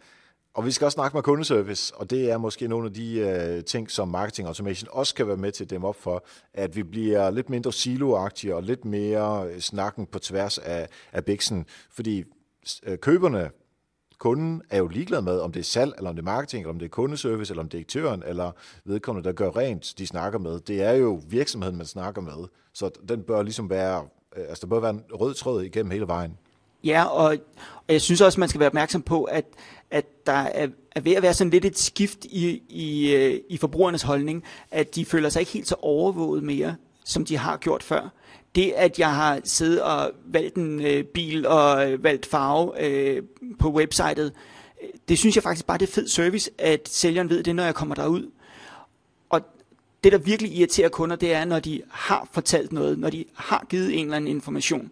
Og vi skal også snakke med kundeservice, og det er måske nogle af de øh, ting, som marketing automation også kan være med til at dem op for, at vi bliver lidt mindre siloagtige og lidt mere øh, snakken på tværs af, af biksen, fordi øh, køberne kunden er jo ligeglad med, om det er salg, eller om det er marketing, eller om det er kundeservice, eller om det er direktøren, eller vedkommende, der gør rent, de snakker med. Det er jo virksomheden, man snakker med. Så den bør ligesom være, øh, altså der bør være en rød tråd igennem hele vejen. Ja, og, og jeg synes også, man skal være opmærksom på, at, at der er, er ved at være sådan lidt et skift i, i, øh, i forbrugernes holdning, at de føler sig ikke helt så overvåget mere, som de har gjort før det, at jeg har siddet og valgt en øh, bil og øh, valgt farve øh, på websitet, øh, det synes jeg faktisk bare, det er fed service, at sælgeren ved det, når jeg kommer derud. Og det, der virkelig irriterer kunder, det er, når de har fortalt noget, når de har givet en eller anden information,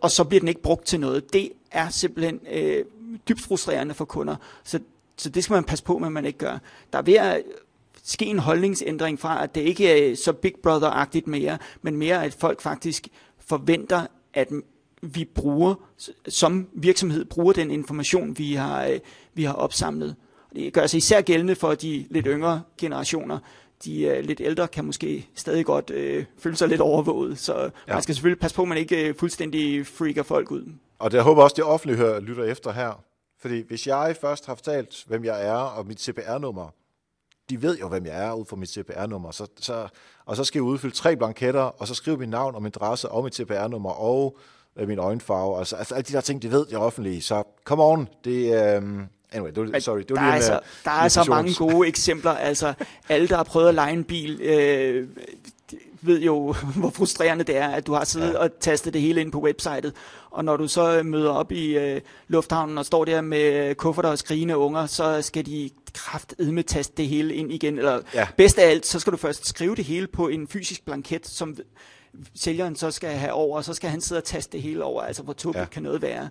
og så bliver den ikke brugt til noget. Det er simpelthen øh, dybt frustrerende for kunder. Så, så det skal man passe på med, at man ikke gør. Der er ved at ske en holdningsændring fra, at det ikke er så Big Brother-agtigt mere, men mere, at folk faktisk forventer, at vi bruger, som virksomhed bruger den information, vi har, øh, vi har opsamlet. Det gør sig især gældende for de lidt yngre generationer. De uh, lidt ældre kan måske stadig godt uh, føle sig lidt overvåget, så ja. man skal selvfølgelig passe på, at man ikke uh, fuldstændig freaker folk ud. Og det jeg håber også, det offentlige hører, lytter efter her. Fordi hvis jeg først har fortalt, hvem jeg er og mit CPR-nummer, de ved jo, hvem jeg er ud fra mit CPR-nummer. Så, så, og så skal jeg udfylde tre blanketter, og så skrive mit navn og min adresse og mit CPR-nummer og øh, min øjenfarve. Altså, altså alle de der ting, de ved, de er offentlige. Så come on, det... Øh, Anyway, var, sorry, var der, er en, så, øh, der er så mange gode eksempler. Altså, alle, der har prøvet at lege en bil, øh, ved jo, *laughs* hvor frustrerende det er, at du har siddet ja. og tastet det hele ind på websitet, og når du så møder op i øh, lufthavnen og står der med kufferter og skrigende unger, så skal de kraftedme taste det hele ind igen. Eller ja. bedst af alt, så skal du først skrive det hele på en fysisk blanket, som sælgeren så skal have over, og så skal han sidde og taste det hele over, altså hvor tåbeligt ja. kan noget være.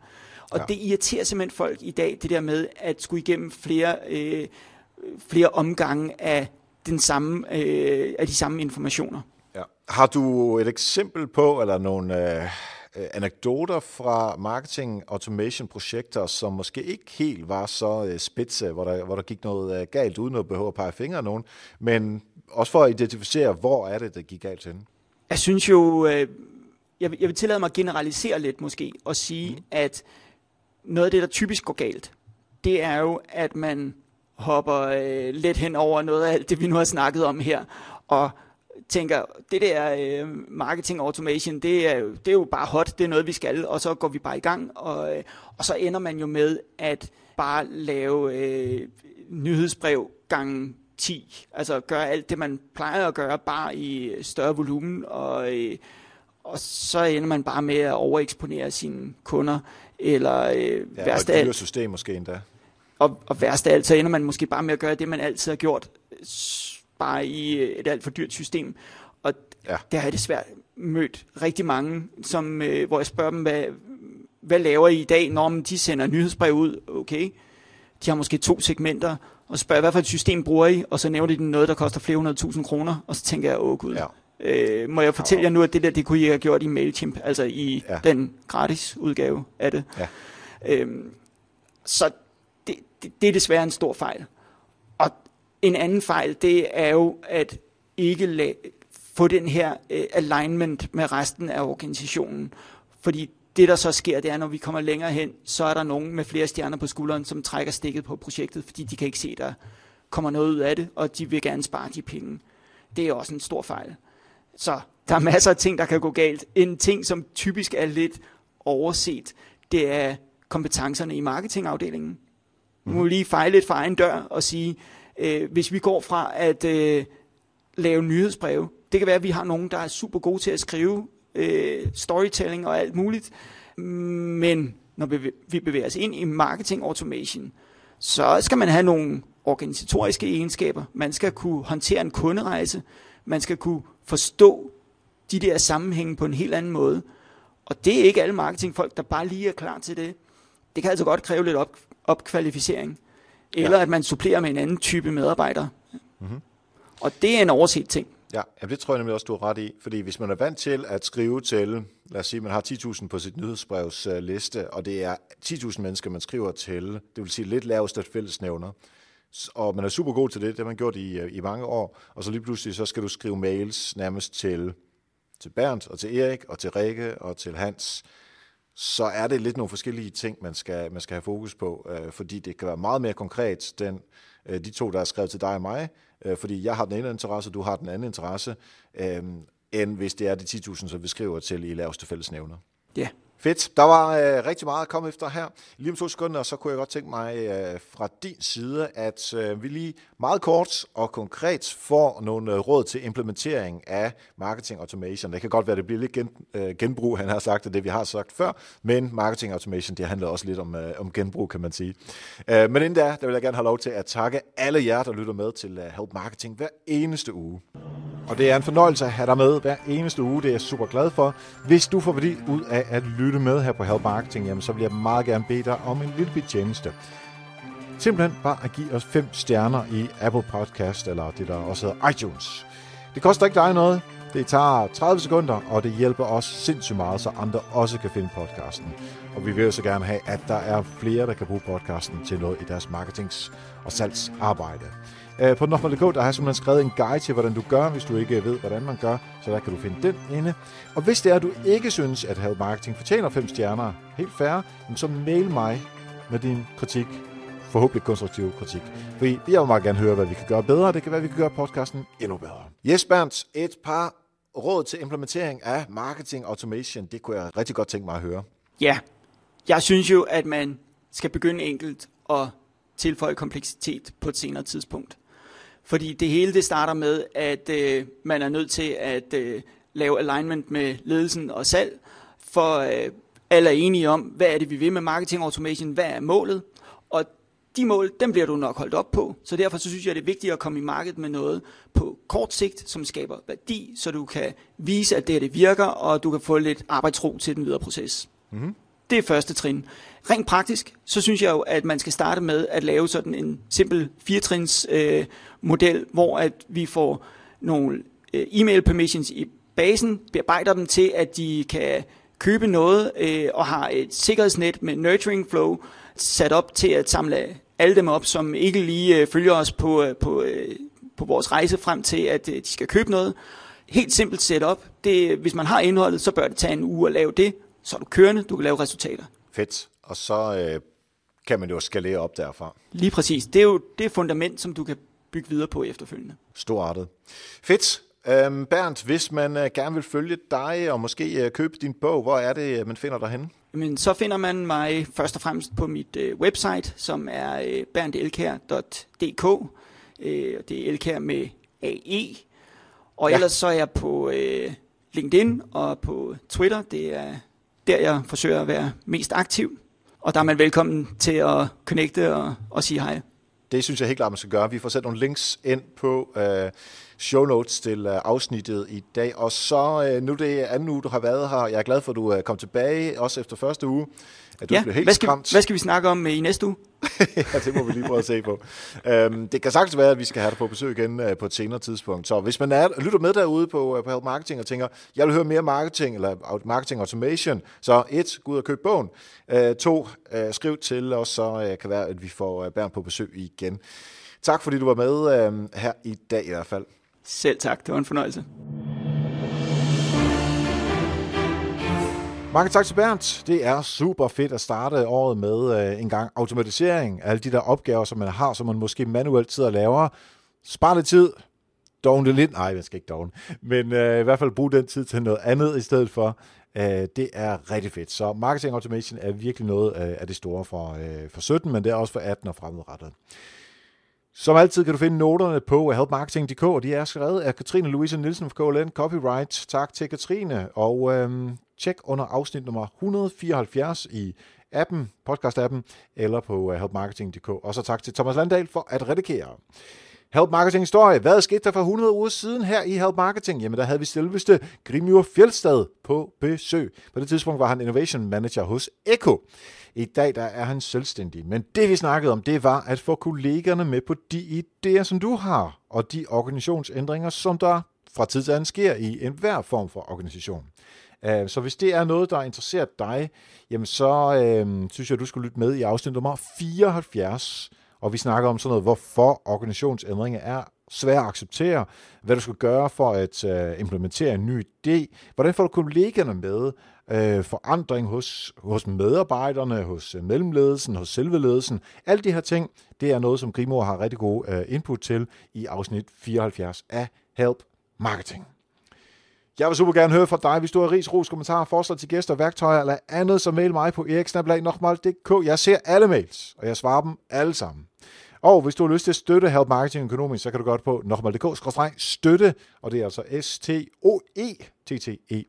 Og ja. det irriterer simpelthen folk i dag, det der med at skulle igennem flere, øh, flere omgange af, den samme, øh, af de samme informationer. Ja. Har du et eksempel på, eller nogle øh, anekdoter fra marketing automation projekter, som måske ikke helt var så øh, spidse, hvor der, hvor der gik noget øh, galt, uden at behøve at pege fingre af nogen, men også for at identificere, hvor er det, der gik galt til? Jeg synes jo, øh, jeg, jeg vil tillade mig at generalisere lidt måske, og sige, mm. at noget af det, der typisk går galt, det er jo, at man hopper øh, lidt hen over noget af alt det, vi nu har snakket om her, og tænker, det der øh, marketing automation, det er, jo, det er jo bare hot, det er noget, vi skal, og så går vi bare i gang, og, øh, og så ender man jo med at bare lave øh, nyhedsbrev gange 10, altså gøre alt det, man plejer at gøre, bare i større volumen, og, øh, og så ender man bare med at overeksponere sine kunder, eller øh, ja, værst af alt... system måske endda. Og, og værst af alt, så ender man måske bare med at gøre det, man altid har gjort, bare i et alt for dyrt system. Og ja. der har jeg desværre mødt rigtig mange, som, øh, hvor jeg spørger dem, hvad, hvad laver I i dag? Når de sender nyhedsbrev ud, okay. De har måske to segmenter, og spørger, hvad for et system bruger I? Og så nævner de noget, der koster flere hundrede tusind kroner, og så tænker jeg, åh gud. Ja. Øh, må jeg fortælle jer nu, at det der, det kunne I have gjort i MailChimp, altså i ja. den gratis udgave af det. Ja. Øhm, så det, det, det er desværre en stor fejl. Og en anden fejl, det er jo at ikke la- få den her uh, alignment med resten af organisationen. Fordi det, der så sker, det er, når vi kommer længere hen, så er der nogen med flere stjerner på skulderen, som trækker stikket på projektet, fordi de kan ikke se, der kommer noget ud af det, og de vil gerne spare de penge. Det er også en stor fejl. Så der er masser af ting, der kan gå galt. En ting, som typisk er lidt overset, det er kompetencerne i marketingafdelingen. Mm. Nu må lige fejle lidt for egen dør og sige, øh, hvis vi går fra at øh, lave nyhedsbreve, det kan være, at vi har nogen, der er super gode til at skrive øh, storytelling og alt muligt, men når vi bevæger os ind i marketing automation, så skal man have nogle organisatoriske egenskaber. Man skal kunne håndtere en kunderejse. Man skal kunne forstå de der sammenhænge på en helt anden måde. Og det er ikke alle marketingfolk, der bare lige er klar til det. Det kan altså godt kræve lidt op, opkvalificering. Eller ja. at man supplerer med en anden type medarbejder. Mm-hmm. Og det er en overset ting. Ja, jamen det tror jeg nemlig også, du har ret i. Fordi hvis man er vant til at skrive til, lad os sige, man har 10.000 på sit nyhedsbrevs uh, liste, og det er 10.000 mennesker, man skriver til, det vil sige lidt laveste fællesnævner, og man er super god til det, det har man gjort i, øh, i mange år, og så lige pludselig så skal du skrive mails nærmest til, til Bernd, og til Erik, og til Rikke, og til Hans, så er det lidt nogle forskellige ting, man skal, man skal have fokus på, øh, fordi det kan være meget mere konkret, den, øh, de to, der er skrevet til dig og mig, øh, fordi jeg har den ene interesse, og du har den anden interesse, øh, end hvis det er de 10.000, som vi skriver til i laveste fællesnævner. Ja. Fedt. Der var øh, rigtig meget at komme efter her. Lige om to sekunder, så kunne jeg godt tænke mig øh, fra din side, at øh, vi lige meget kort og konkret får nogle øh, råd til implementering af marketing automation. Det kan godt være, det bliver lidt gen, øh, genbrug, han har sagt, af det vi har sagt før, men marketing automation, det handler også lidt om, øh, om genbrug, kan man sige. Øh, men inden da, der vil jeg gerne have lov til at takke alle jer, der lytter med til øh, Help Marketing hver eneste uge. Og det er en fornøjelse at have dig med hver eneste uge. Det er jeg super glad for. Hvis du får værdi ud af at lytte med her på Help Marketing, jamen, så vil jeg meget gerne bede dig om en lille bit tjeneste. Simpelthen bare at give os fem stjerner i Apple Podcast, eller det der også hedder iTunes. Det koster ikke dig noget. Det tager 30 sekunder, og det hjælper os sindssygt meget, så andre også kan finde podcasten. Og vi vil jo så gerne have, at der er flere, der kan bruge podcasten til noget i deres marketings- og salgsarbejde. Øh, på Nokmal.dk, der har jeg simpelthen skrevet en guide til, hvordan du gør, hvis du ikke ved, hvordan man gør. Så der kan du finde den inde. Og hvis det er, at du ikke synes, at Help Marketing fortjener fem stjerner, helt fair, så mail mig med din kritik. Forhåbentlig konstruktiv kritik. Fordi vi vil meget gerne høre, hvad vi kan gøre bedre. Det kan være, at vi kan gøre podcasten endnu bedre. Yes, Bernd, et par råd til implementering af marketing automation. Det kunne jeg rigtig godt tænke mig at høre. Ja, jeg synes jo, at man skal begynde enkelt og tilføje kompleksitet på et senere tidspunkt. Fordi det hele det starter med, at øh, man er nødt til at øh, lave alignment med ledelsen og salg, for øh, alle er enige om, hvad er det, vi vil med marketing automation, hvad er målet, og de mål, dem bliver du nok holdt op på. Så derfor så synes jeg, det er vigtigt at komme i markedet med noget på kort sigt, som skaber værdi, så du kan vise, at det her det virker, og du kan få lidt arbejdsro til den videre proces. Mm-hmm. Det er første trin. Rent praktisk, så synes jeg jo, at man skal starte med at lave sådan en simpel firetrins øh, model, hvor at vi får nogle øh, e-mail permissions i basen, bearbejder dem til, at de kan købe noget øh, og har et sikkerhedsnet med nurturing flow sat op til at samle alle dem op, som ikke lige øh, følger os på, øh, på, øh, på vores rejse frem til, at øh, de skal købe noget. Helt simpelt setup. Det, hvis man har indholdet, så bør det tage en uge at lave det. Så er du kørende, du kan lave resultater. Fedt. Og så øh, kan man jo skalere op derfra. Lige præcis. Det er jo det fundament, som du kan bygge videre på efterfølgende. Storartet. Fedt. Øhm, Bernd, hvis man øh, gerne vil følge dig og måske øh, købe din bog, hvor er det, øh, man finder dig henne? Men så finder man mig først og fremmest på mit øh, website, som er øh, berndelkær.dk. Øh, det er elkær med AE. Og ja. ellers så er jeg på øh, LinkedIn og på Twitter. Det er der, jeg forsøger at være mest aktiv. Og der er man velkommen til at connecte og, og sige hej. Det synes jeg helt klart, man skal gøre. Vi får sat nogle links ind på øh, show notes til uh, afsnittet i dag. Og så uh, nu det anden uge, du har været her. Jeg er glad for, at du uh, kom tilbage, også efter første uge. At du ja, blev helt hvad, skal, skræmt. hvad skal vi snakke om i næste uge? *laughs* ja, det må vi lige prøve at se på. Um, det kan sagtens være, at vi skal have dig på besøg igen uh, på et senere tidspunkt. Så hvis man er, lytter med derude på, uh, på Help Marketing og tænker, jeg vil høre mere marketing, eller marketing automation, så et, gå ud og køb bogen. Uh, to, uh, skriv til os, så uh, kan være, at vi får uh, Bernd på besøg igen. Tak fordi du var med uh, her i dag i hvert fald. Selv tak, det var en fornøjelse. Mange tak til Bernd. Det er super fedt at starte året med øh, en gang automatisering af alle de der opgaver, som man har, som man måske manuelt sidder og laver. Spar lidt tid. Dogne det lidt. Nej, man skal ikke dogne. Men øh, i hvert fald bruge den tid til noget andet i stedet for. Øh, det er rigtig fedt. Så marketing automation er virkelig noget øh, af det store for, øh, for 17, men det er også for 18 og fremadrettet. Som altid kan du finde noterne på helpmarketing.dk, og de er skrevet af Katrine Louise Nielsen fra KLN Copyright. Tak til Katrine, og øhm, tjek under afsnit nummer 174 i appen, podcast-appen, eller på øh, helpmarketing.dk. Og så tak til Thomas Landahl for at redigere. Help Marketing Historie. Hvad skete der for 100 uger siden her i Help Marketing? Jamen, der havde vi selveste Grimjur Fjeldstad på besøg. På det tidspunkt var han Innovation Manager hos Eko. I dag der er han selvstændig. Men det vi snakkede om, det var at få kollegerne med på de idéer, som du har, og de organisationsændringer, som der fra tid til anden sker i enhver form for organisation. Øh, så hvis det er noget, der interesserer dig, jamen så øh, synes jeg, du skal lytte med i afsnit nummer 74, og vi snakker om sådan noget, hvorfor organisationsændringer er svært at acceptere, hvad du skal gøre for at øh, implementere en ny idé, hvordan får du kollegerne med, øh, forandring hos, hos medarbejderne, hos øh, mellemledelsen, hos selve ledelsen. Alle de her ting, det er noget, som Grimor har rigtig god øh, input til i afsnit 74 af Help Marketing. Jeg vil super gerne høre fra dig, hvis du har ris, ros, kommentarer, forslag til gæster, værktøjer eller andet, så mail mig på eriksnablag.dk. Jeg ser alle mails, og jeg svarer dem alle sammen. Og hvis du har lyst til at støtte Help Marketing økonomisk, så kan du godt på nokmal.dk-støtte, og det er altså S-T-O-E-T-T-E.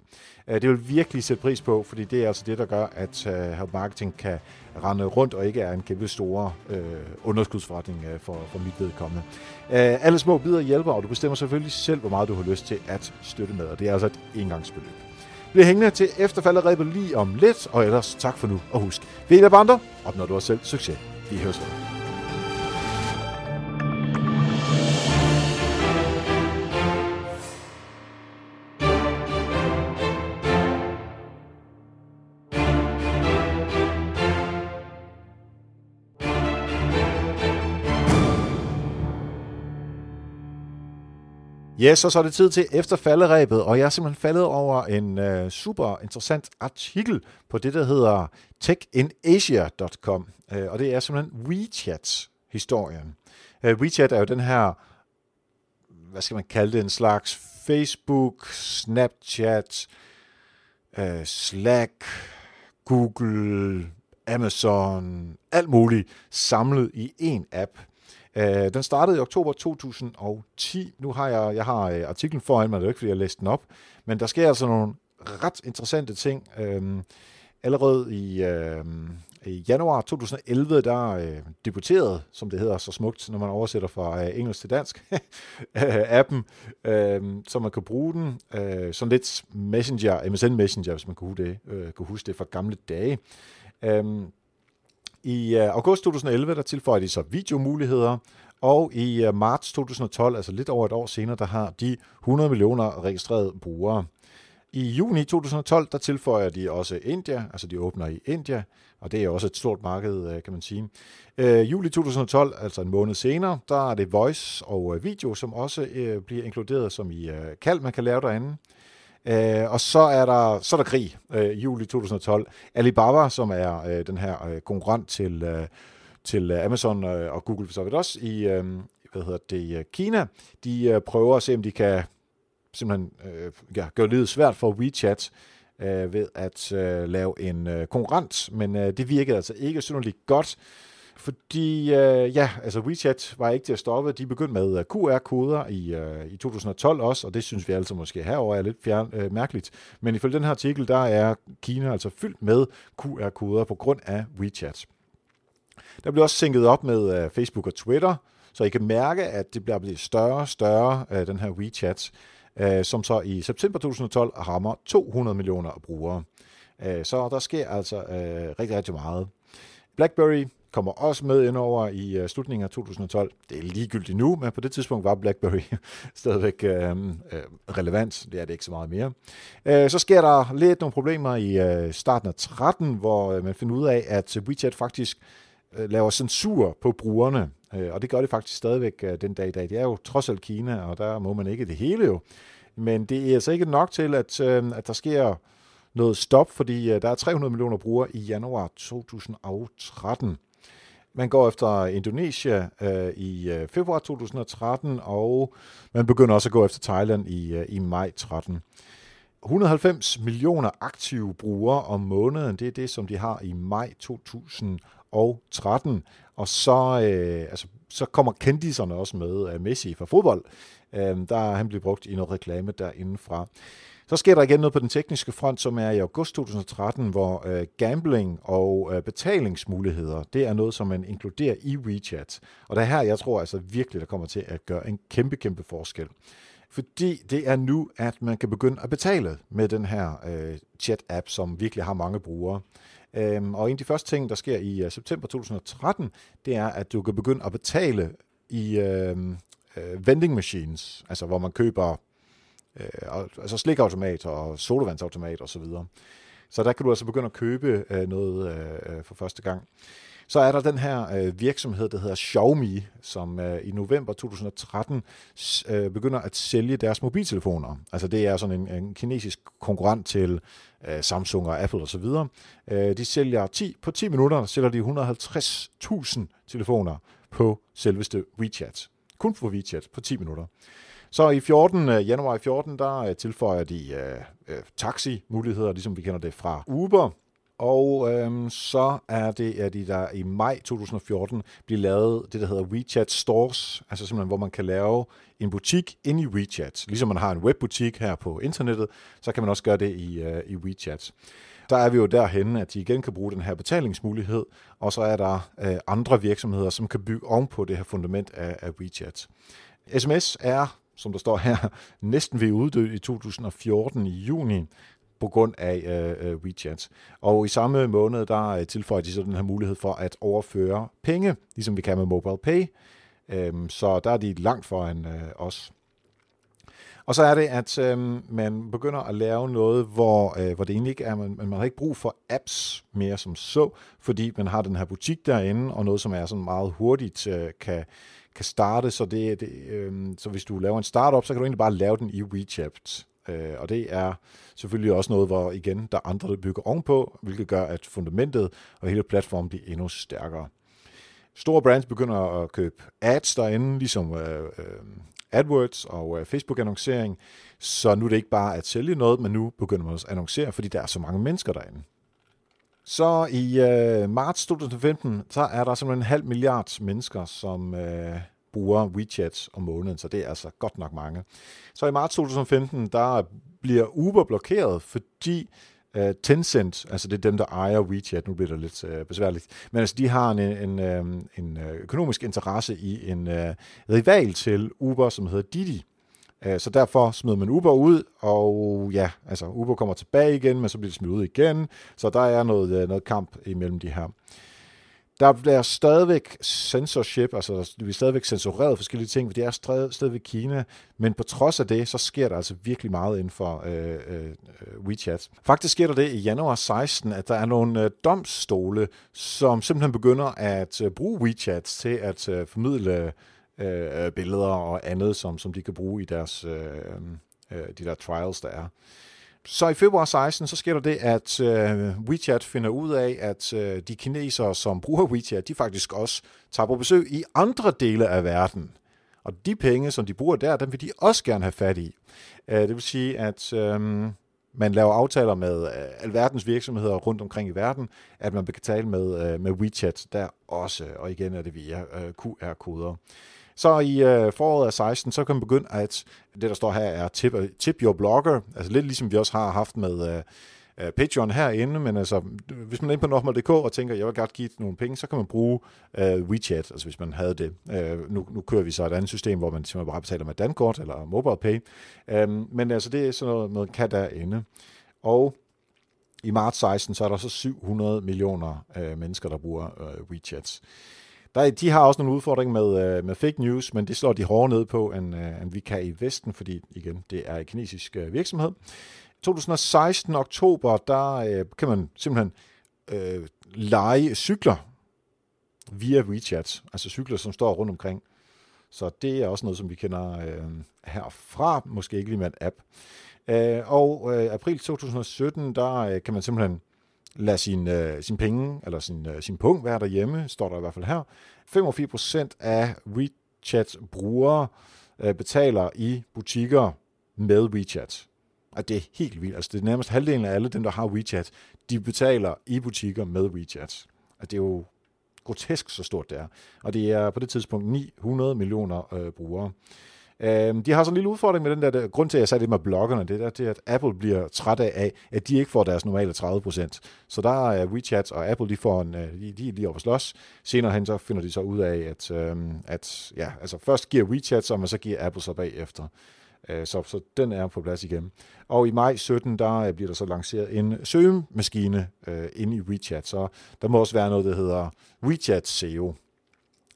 Øh, det vil virkelig sætte pris på, fordi det er altså det, der gør, at øh, Help Marketing kan rende rundt og ikke er en kæmpe store øh, underskudsforretning øh, for, for mit vedkommende. Øh, alle små bidder hjælper, og du bestemmer selvfølgelig selv, hvor meget du har lyst til at støtte med, og det er altså et engangsbeløb. Bliv hængende til efterfaldet lige om lidt, og ellers tak for nu, og husk, ved af andre, opnår du også selv succes. Vi høres ved. Ja, så, så er det tid til efter falderæbet, og jeg er simpelthen faldet over en øh, super interessant artikel på det, der hedder techinasia.com, øh, og det er simpelthen WeChat-historien. Øh, WeChat er jo den her, hvad skal man kalde det, en slags Facebook, Snapchat, øh, Slack, Google, Amazon, alt muligt samlet i en app – Øh, den startede i oktober 2010. Nu har jeg, jeg har øh, artiklen foran mig, det er ikke, fordi jeg læste den op, men der sker altså nogle ret interessante ting. Øh, allerede i, øh, i januar 2011, der øh, debuterede, som det hedder så smukt, når man oversætter fra øh, engelsk til dansk, *laughs* øh, appen, øh, så man kan bruge den øh, som lidt Messenger, MSN Messenger, hvis man kunne, det, øh, kunne huske det fra gamle dage. Øh, i uh, august 2011, der tilføjer de så videomuligheder, og i øh, marts 2012, altså lidt over et år senere, der har de 100 millioner registrerede brugere. I juni 2012, der tilføjer de også India, altså de åbner i India, og det er også et stort marked, øh, kan man sige. Øh, juli 2012, altså en måned senere, der er det voice og video, som også øh, bliver inkluderet som i øh, kald, man kan lave derinde. Øh, Øh, og så er der så er der krig øh, i juli 2012. Alibaba, som er øh, den her øh, konkurrent til, øh, til øh, Amazon øh, og Google for så vidt også i øh, hvad hedder det, øh, Kina, de øh, prøver at se, om de kan simpelthen øh, ja, gøre livet svært for WeChat øh, ved at øh, lave en øh, konkurrent, men øh, det virkede altså ikke synderligt godt. Fordi øh, ja, altså WeChat var ikke til at stoppe. De begyndte med øh, QR-koder i, øh, i 2012 også, og det synes vi altså måske herover er lidt fjern, øh, mærkeligt. Men ifølge den her artikel, der er Kina altså fyldt med QR-koder på grund af WeChat. Der blev også sænket op med øh, Facebook og Twitter, Så I kan mærke, at det bliver blevet større og større, øh, den her WeChat, øh, som så i september 2012 rammer 200 millioner brugere. Øh, så der sker altså øh, rigtig, rigtig meget. BlackBerry kommer også med ind over i øh, slutningen af 2012. Det er ligegyldigt nu, men på det tidspunkt var BlackBerry *laughs* stadigvæk øh, øh, relevant. Det er det ikke så meget mere. Øh, så sker der lidt nogle problemer i øh, starten af 13, hvor øh, man finder ud af, at WeChat faktisk laver censur på brugerne. Og det gør det faktisk stadigvæk den dag i dag. Det er jo trods alt Kina, og der må man ikke det hele jo. Men det er altså ikke nok til, at, at der sker noget stop, fordi der er 300 millioner brugere i januar 2013. Man går efter Indonesia øh, i øh, februar 2013, og man begynder også at gå efter Thailand i, øh, i maj 13. 190 millioner aktive brugere om måneden, det er det, som de har i maj 2013. Og så, øh, altså, så kommer kendiserne også med. Øh, Messi fra fodbold, øh, der han blev brugt i noget reklame derindefra. Så sker der igen noget på den tekniske front, som er i august 2013, hvor øh, gambling og øh, betalingsmuligheder, det er noget, som man inkluderer i WeChat. Og det er her, jeg tror altså virkelig, der kommer til at gøre en kæmpe, kæmpe forskel. Fordi det er nu, at man kan begynde at betale med den her øh, chat-app, som virkelig har mange brugere. Øhm, og en af de første ting, der sker i øh, september 2013, det er, at du kan begynde at betale i øh, øh, vending machines, altså hvor man køber øh, altså slikautomat og sodavandsautomat osv. Så, så der kan du altså begynde at købe øh, noget øh, øh, for første gang. Så er der den her øh, virksomhed, der hedder Xiaomi, som øh, i november 2013 øh, begynder at sælge deres mobiltelefoner. Altså det er sådan en, en kinesisk konkurrent til øh, Samsung og Apple osv. Øh, de sælger 10, på 10 minutter sælger de 150.000 telefoner på selveste WeChat. Kun på WeChat på 10 minutter. Så i 14, øh, januar i 14, der øh, tilføjer de øh, taximuligheder, taxi-muligheder, ligesom vi kender det fra Uber. Og øhm, så er det, at de der i maj 2014 bliver lavet det, der hedder WeChat Stores, altså simpelthen, hvor man kan lave en butik ind i WeChat. Ligesom man har en webbutik her på internettet, så kan man også gøre det i, øh, i WeChat. Der er vi jo derhen, at de igen kan bruge den her betalingsmulighed, og så er der øh, andre virksomheder, som kan bygge ovenpå det her fundament af, af WeChat. SMS er som der står her, *laughs* næsten ved uddø i 2014 i juni på grund af øh, øh, WeChat. Og i samme måned, der øh, tilføjer de så den her mulighed for at overføre penge, ligesom vi kan med Mobile Pay. Um, så der er de langt foran øh, os. Og så er det, at øh, man begynder at lave noget, hvor, øh, hvor det egentlig ikke er, man, man har ikke brug for apps mere som så, fordi man har den her butik derinde, og noget, som er sådan meget hurtigt øh, kan, kan starte, så, det, det, øh, så hvis du laver en startup, så kan du egentlig bare lave den i WeChat. Øh, og det er selvfølgelig også noget, hvor igen, der er andre, der bygger ovenpå, hvilket gør, at fundamentet og hele platformen bliver endnu stærkere. Store brands begynder at købe ads derinde, ligesom øh, øh, AdWords og øh, Facebook-annoncering, så nu er det ikke bare at sælge noget, men nu begynder man også at annoncere, fordi der er så mange mennesker derinde. Så i øh, marts 2015, så er der simpelthen en halv milliard mennesker, som øh, bruger WeChat om måneden, så det er altså godt nok mange. Så i marts 2015, der bliver Uber blokeret, fordi øh, Tencent, altså det er dem, der ejer WeChat, nu bliver det lidt øh, besværligt, men altså de har en, en, øh, en, en økonomisk interesse i en øh, rival til Uber, som hedder Didi. Øh, Øh, så derfor smed man Uber ud, og ja, altså Uber kommer tilbage igen, men så bliver det smidt ud igen. Så der er noget, øh, noget kamp imellem de her. Der bliver stadigvæk censorship, altså vi er stadigvæk censureret forskellige ting, for det er stadigvæk Kina, men på trods af det, så sker der altså virkelig meget inden for øh, øh, WeChat. Faktisk sker der det i januar 16, at der er nogle øh, domstole, som simpelthen begynder at øh, bruge WeChat til at øh, formidle Øh, øh, billeder og andet, som, som de kan bruge i deres øh, øh, de der trials, der er. Så i februar 16, så sker der det, at øh, WeChat finder ud af, at øh, de kinesere, som bruger WeChat, de faktisk også tager på besøg i andre dele af verden. Og de penge, som de bruger der, dem vil de også gerne have fat i. Øh, det vil sige, at øh, man laver aftaler med øh, alverdens virksomheder rundt omkring i verden, at man kan tale med, øh, med WeChat der også, og igen er det via øh, QR-koder. Så i øh, foråret af 16, så kan man begynde at, det der står her er tip, øh, tip your blogger, altså lidt ligesom vi også har haft med Øh, øh Patreon herinde, men altså, hvis man er inde på nokmal.dk og tænker, jeg vil godt give nogle penge, så kan man bruge øh, WeChat, altså hvis man havde det. Øh, nu, nu kører vi så et andet system, hvor man simpelthen bare betaler med Dankort eller MobilePay. Øh, men altså, det er sådan noget, man kan derinde. Og i marts 16, så er der så 700 millioner øh, mennesker, der bruger uh, WeChat. Der, de har også nogle udfordringer med, øh, med fake news, men det slår de hårdere ned på, end, uh, end vi kan i Vesten, fordi igen, det er en kinesisk øh, virksomhed. 2016 oktober, der øh, kan man simpelthen øh, lege cykler via WeChat, altså cykler, som står rundt omkring. Så det er også noget, som vi kender øh, herfra, måske ikke lige med en app. Øh, og øh, april 2017, der øh, kan man simpelthen lade sin, øh, sin penge, eller sin, øh, sin punkt være derhjemme, står der i hvert fald her. 85% af WeChat-brugere øh, betaler i butikker med WeChat. Og det er helt vildt. Altså, det er nærmest halvdelen af alle dem, der har WeChat, de betaler i butikker med WeChat. Og det er jo grotesk så stort det er. Og det er på det tidspunkt 900 millioner øh, brugere. Øhm, de har sådan en lille udfordring med den der, der grund til, at jeg sagde det med bloggerne, det er, det at Apple bliver træt af, at de ikke får deres normale 30%. Så der er WeChat og Apple, de får en, øh, de, de er lige over slås. Senere hen, så finder de så ud af, at, øh, at ja, altså først giver WeChat så, man så giver Apple så bagefter. Øh, så, så den er på plads igen. Og i maj 17, der øh, bliver der så lanceret en søgemaskine øh, inde i WeChat, så der må også være noget, der hedder WeChat SEO,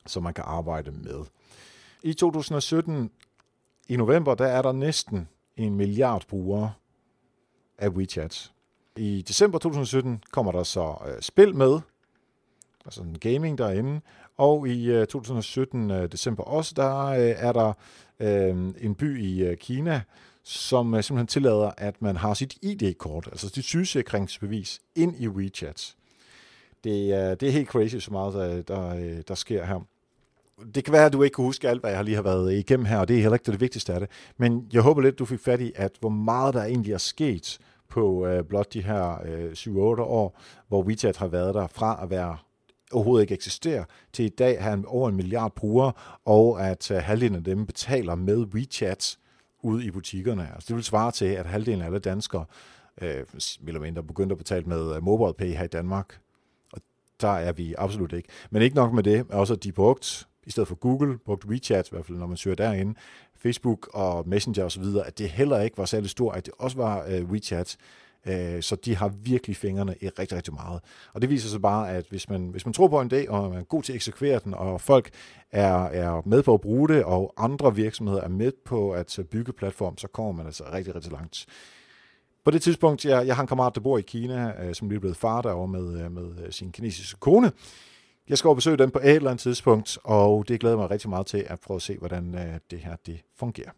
som man kan arbejde med. I 2017, i november, der er der næsten en milliard brugere af WeChat. I december 2017 kommer der så øh, spil med, altså en gaming derinde, og i øh, 2017 øh, december også, der øh, er der øh, en by i øh, Kina, som øh, simpelthen tillader, at man har sit ID-kort, altså sit sygesikringsbevis, ind i WeChat. Det, øh, det er helt crazy, så meget der, øh, der, øh, der sker her. Det kan være, at du ikke kan huske alt, hvad jeg lige har været igennem her, og det er heller ikke det vigtigste af det. Men jeg håber lidt, du fik fat i, at hvor meget der egentlig er sket på øh, blot de her øh, 7-8 år, hvor WeChat har været der fra at være overhovedet ikke eksisterer, til i dag har over en milliard brugere, og at øh, halvdelen af dem betaler med WeChat ude i butikkerne. Altså, det vil svare til, at halvdelen af alle danskere øh, eller mindre begyndt at betale med øh, uh, MobilePay her i Danmark. Og der er vi absolut ikke. Men ikke nok med det, også at de brugt, i stedet for Google, brugt WeChat, i hvert fald når man søger derinde, Facebook og Messenger osv., at det heller ikke var særlig stort, at det også var øh, WeChat, Øh, så de har virkelig fingrene i rigtig, rigtig meget. Og det viser sig bare, at hvis man, hvis man tror på en dag, og man er god til at eksekvere den, og folk er, er med på at bruge det, og andre virksomheder er med på at bygge platform, så kommer man altså rigtig, rigtig langt. På det tidspunkt, jeg, jeg har en kammerat, der bor i Kina, øh, som lige er blevet far derovre med, øh, med øh, sin kinesiske kone. Jeg skal over besøge dem på et eller andet tidspunkt, og det glæder mig rigtig meget til at prøve at se, hvordan øh, det her det fungerer.